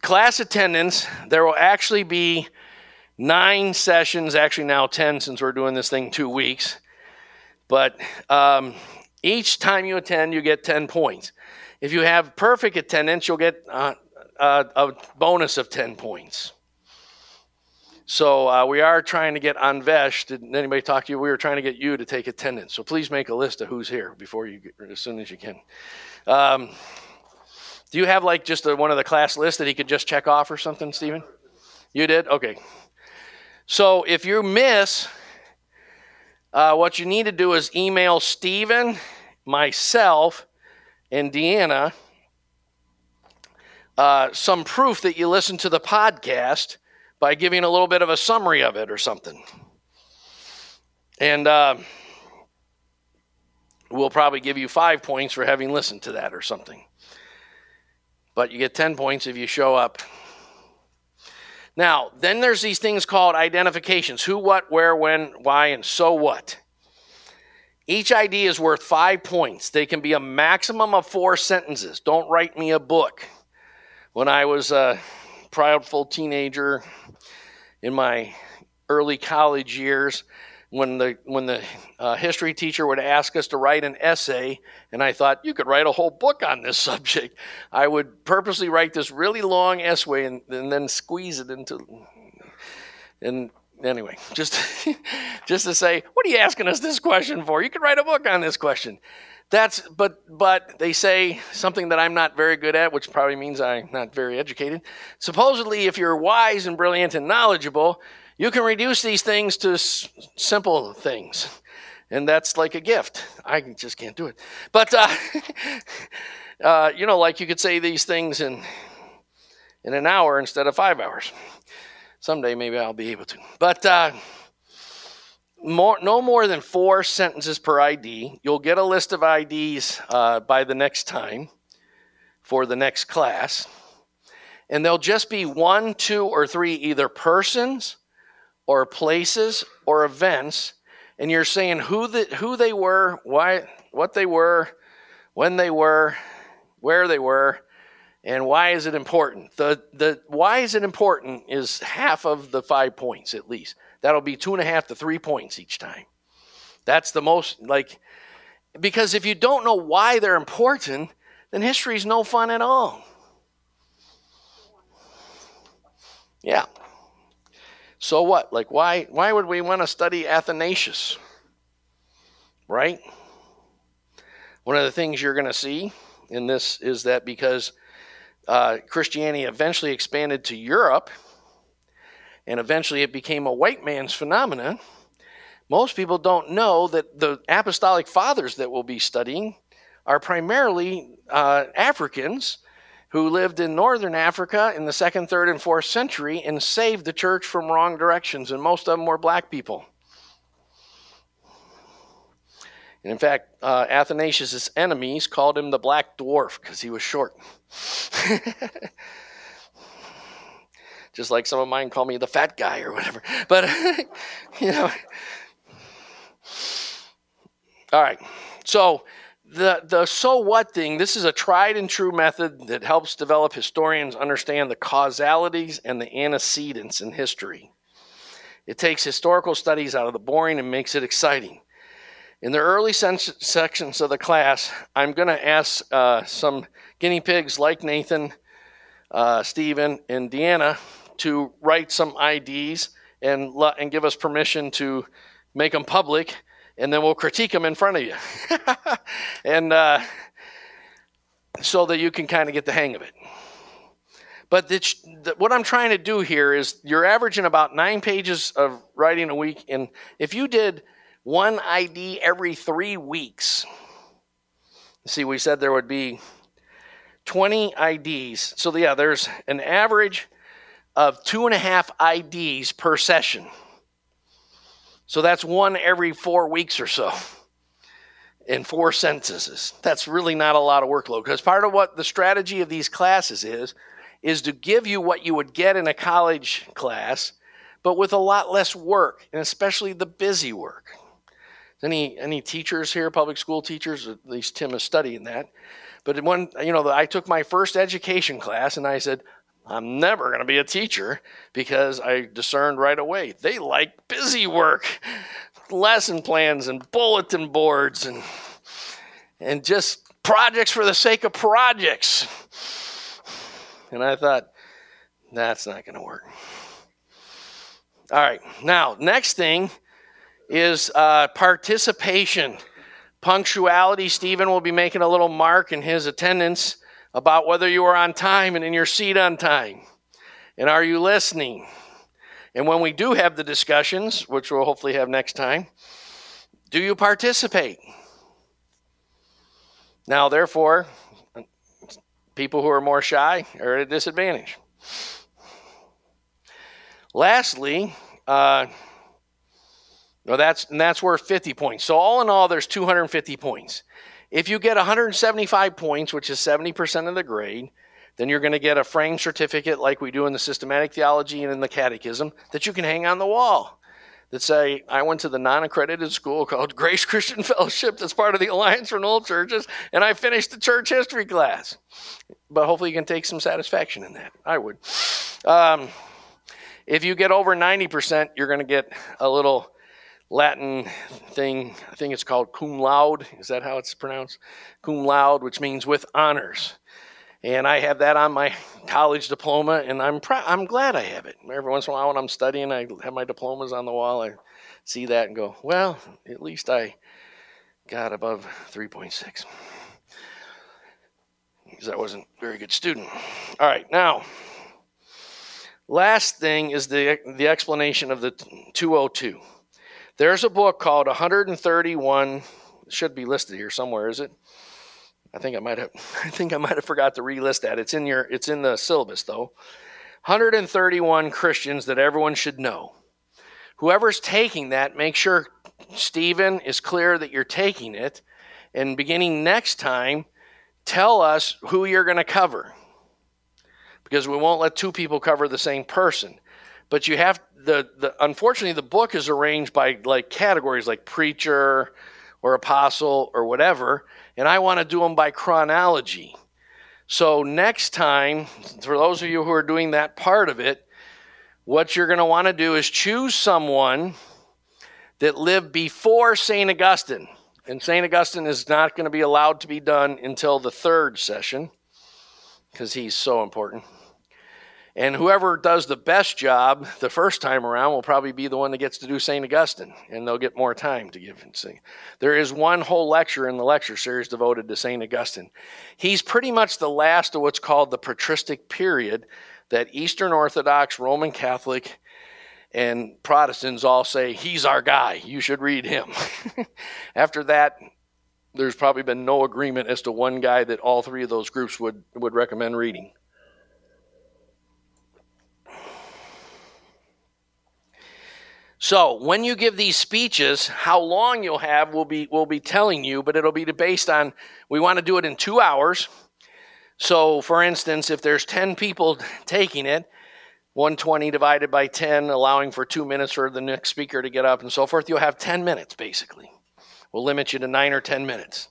class attendance, there will actually be nine sessions, actually now 10 since we're doing this thing two weeks. But um, each time you attend, you get 10 points. If you have perfect attendance, you'll get uh, uh, a bonus of 10 points. So uh, we are trying to get Anvesh. Did anybody talk to you? We were trying to get you to take attendance. So please make a list of who's here before you get, as soon as you can. Um, do you have like just a, one of the class lists that he could just check off or something, Stephen? You did? Okay. So if you miss, uh, what you need to do is email Stephen, myself, and Deanna uh, some proof that you listened to the podcast by giving a little bit of a summary of it or something. And uh, we'll probably give you five points for having listened to that or something. But you get 10 points if you show up. Now, then there's these things called identifications who, what, where, when, why, and so what. Each ID is worth five points. They can be a maximum of four sentences. Don't write me a book. When I was a proudful teenager in my early college years, when the when the uh, history teacher would ask us to write an essay, and I thought you could write a whole book on this *laughs* subject, I would purposely write this really long essay and, and then squeeze it into. And anyway, just *laughs* just to say, what are you asking us this question for? You could write a book on this question. That's but but they say something that I'm not very good at, which probably means I'm not very educated. Supposedly, if you're wise and brilliant and knowledgeable, you can reduce these things to s- simple things. And that's like a gift. I just can't do it. But, uh, *laughs* uh, you know, like you could say these things in, in an hour instead of five hours. Someday maybe I'll be able to. But uh, more, no more than four sentences per ID. You'll get a list of IDs uh, by the next time for the next class. And there'll just be one, two, or three either persons or places or events, and you're saying who the, who they were, why, what they were, when they were, where they were, and why is it important? The the why is it important is half of the five points at least. That'll be two and a half to three points each time. That's the most like because if you don't know why they're important, then history is no fun at all. Yeah. So what? Like why why would we want to study Athanasius? Right? One of the things you're going to see in this is that because uh, Christianity eventually expanded to Europe, and eventually it became a white man's phenomenon, most people don't know that the apostolic fathers that we'll be studying are primarily uh, Africans who lived in northern Africa in the second, third, and fourth century and saved the church from wrong directions, and most of them were black people. And in fact, uh, Athanasius' enemies called him the Black Dwarf because he was short. *laughs* Just like some of mine call me the fat guy or whatever. But, *laughs* you know. All right. So, the, the so what thing, this is a tried and true method that helps develop historians understand the causalities and the antecedents in history. It takes historical studies out of the boring and makes it exciting. In the early sections of the class, I'm going to ask uh, some guinea pigs like Nathan, uh, Stephen, and Deanna to write some IDs and, and give us permission to make them public and then we'll critique them in front of you. *laughs* and uh, so that you can kind of get the hang of it. But the, the, what I'm trying to do here is you're averaging about nine pages of writing a week. And if you did one ID every three weeks, see, we said there would be 20 IDs. So, yeah, there's an average of two and a half IDs per session. So that's one every four weeks or so in four censuses. That's really not a lot of workload because part of what the strategy of these classes is, is to give you what you would get in a college class, but with a lot less work, and especially the busy work. Any any teachers here, public school teachers? At least Tim is studying that. But when you know, I took my first education class, and I said, I'm never going to be a teacher because I discerned right away they like busy work, lesson plans and bulletin boards and and just projects for the sake of projects. And I thought that's not going to work. All right, now next thing is uh, participation. Punctuality. Stephen will be making a little mark in his attendance about whether you are on time and in your seat on time. And are you listening? And when we do have the discussions, which we'll hopefully have next time, do you participate? Now, therefore, people who are more shy are at a disadvantage. Lastly, uh, well, that's and that's worth 50 points. So all in all, there's 250 points. If you get 175 points, which is 70% of the grade, then you're going to get a frame certificate like we do in the systematic theology and in the catechism that you can hang on the wall that say, I went to the non accredited school called Grace Christian Fellowship that's part of the Alliance for Old Churches, and I finished the church history class. But hopefully you can take some satisfaction in that. I would. Um, if you get over 90%, you're going to get a little Latin thing. I think it's called cum laude. Is that how it's pronounced? Cum laude, which means with honors. And I have that on my college diploma, and I'm pr- I'm glad I have it. Every once in a while, when I'm studying, I have my diplomas on the wall. I see that and go, well, at least I got above 3.6 because I wasn't a very good student. All right, now, last thing is the the explanation of the 202. There's a book called 131. Should be listed here somewhere, is it? I think I might have. *laughs* I think I might have forgot to relist that. It's in your. It's in the syllabus though. 131 Christians that everyone should know. Whoever's taking that, make sure Stephen is clear that you're taking it, and beginning next time, tell us who you're going to cover, because we won't let two people cover the same person. But you have the, the unfortunately the book is arranged by like categories like preacher or apostle or whatever, and I want to do them by chronology. So next time, for those of you who are doing that part of it, what you're going to want to do is choose someone that lived before St. Augustine. And St. Augustine is not going to be allowed to be done until the third session because he's so important. And whoever does the best job the first time around will probably be the one that gets to do St. Augustine, and they'll get more time to give and see. There is one whole lecture in the lecture series devoted to St. Augustine. He's pretty much the last of what's called the patristic period that Eastern Orthodox, Roman Catholic, and Protestants all say, he's our guy. You should read him. *laughs* After that, there's probably been no agreement as to one guy that all three of those groups would, would recommend reading. So when you give these speeches, how long you'll have will be will be telling you, but it'll be based on we want to do it in two hours. So for instance, if there's 10 people *laughs* taking it, 120 divided by 10, allowing for two minutes for the next speaker to get up and so forth, you'll have 10 minutes basically. We'll limit you to nine or 10 minutes.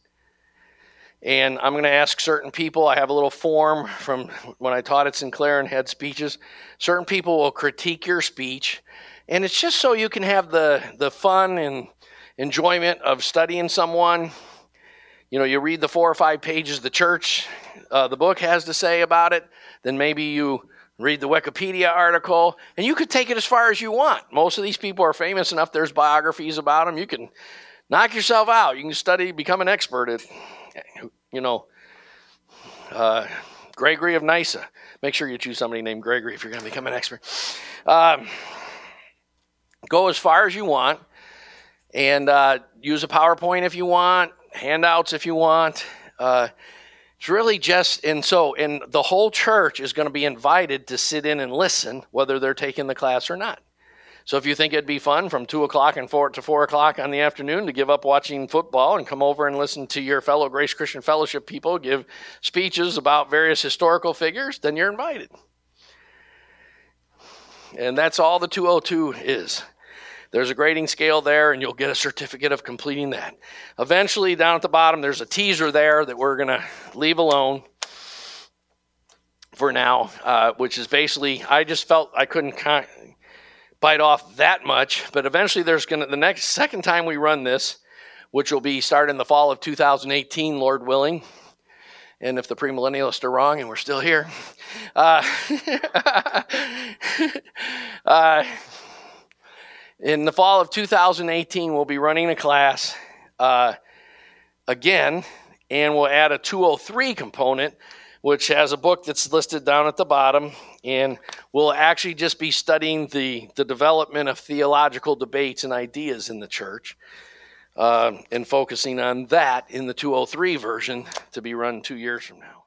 And I'm going to ask certain people. I have a little form from *laughs* when I taught at Sinclair and had speeches. Certain people will critique your speech and it's just so you can have the, the fun and enjoyment of studying someone. You know, you read the four or five pages the church, uh, the book has to say about it. Then maybe you read the Wikipedia article, and you could take it as far as you want. Most of these people are famous enough, there's biographies about them. You can knock yourself out. You can study, become an expert at, you know, uh, Gregory of Nyssa. Make sure you choose somebody named Gregory if you're going to become an expert. Um, go as far as you want and uh, use a PowerPoint if you want, handouts if you want. Uh, it's really just, and so, and the whole church is going to be invited to sit in and listen, whether they're taking the class or not. So if you think it'd be fun from two o'clock and four to four o'clock on the afternoon to give up watching football and come over and listen to your fellow Grace Christian Fellowship people give speeches about various historical figures, then you're invited. And that's all the 202 is. There's a grading scale there, and you'll get a certificate of completing that. Eventually, down at the bottom, there's a teaser there that we're going to leave alone for now, uh, which is basically, I just felt I couldn't bite off that much, but eventually there's going to, the next, second time we run this, which will be starting in the fall of 2018, Lord willing, and if the premillennialists are wrong and we're still here, *laughs* uh, *laughs* uh, in the fall of 2018, we'll be running a class uh, again, and we'll add a 203 component which has a book that's listed down at the bottom, and we'll actually just be studying the, the development of theological debates and ideas in the church. Uh, and focusing on that in the 203 version to be run two years from now.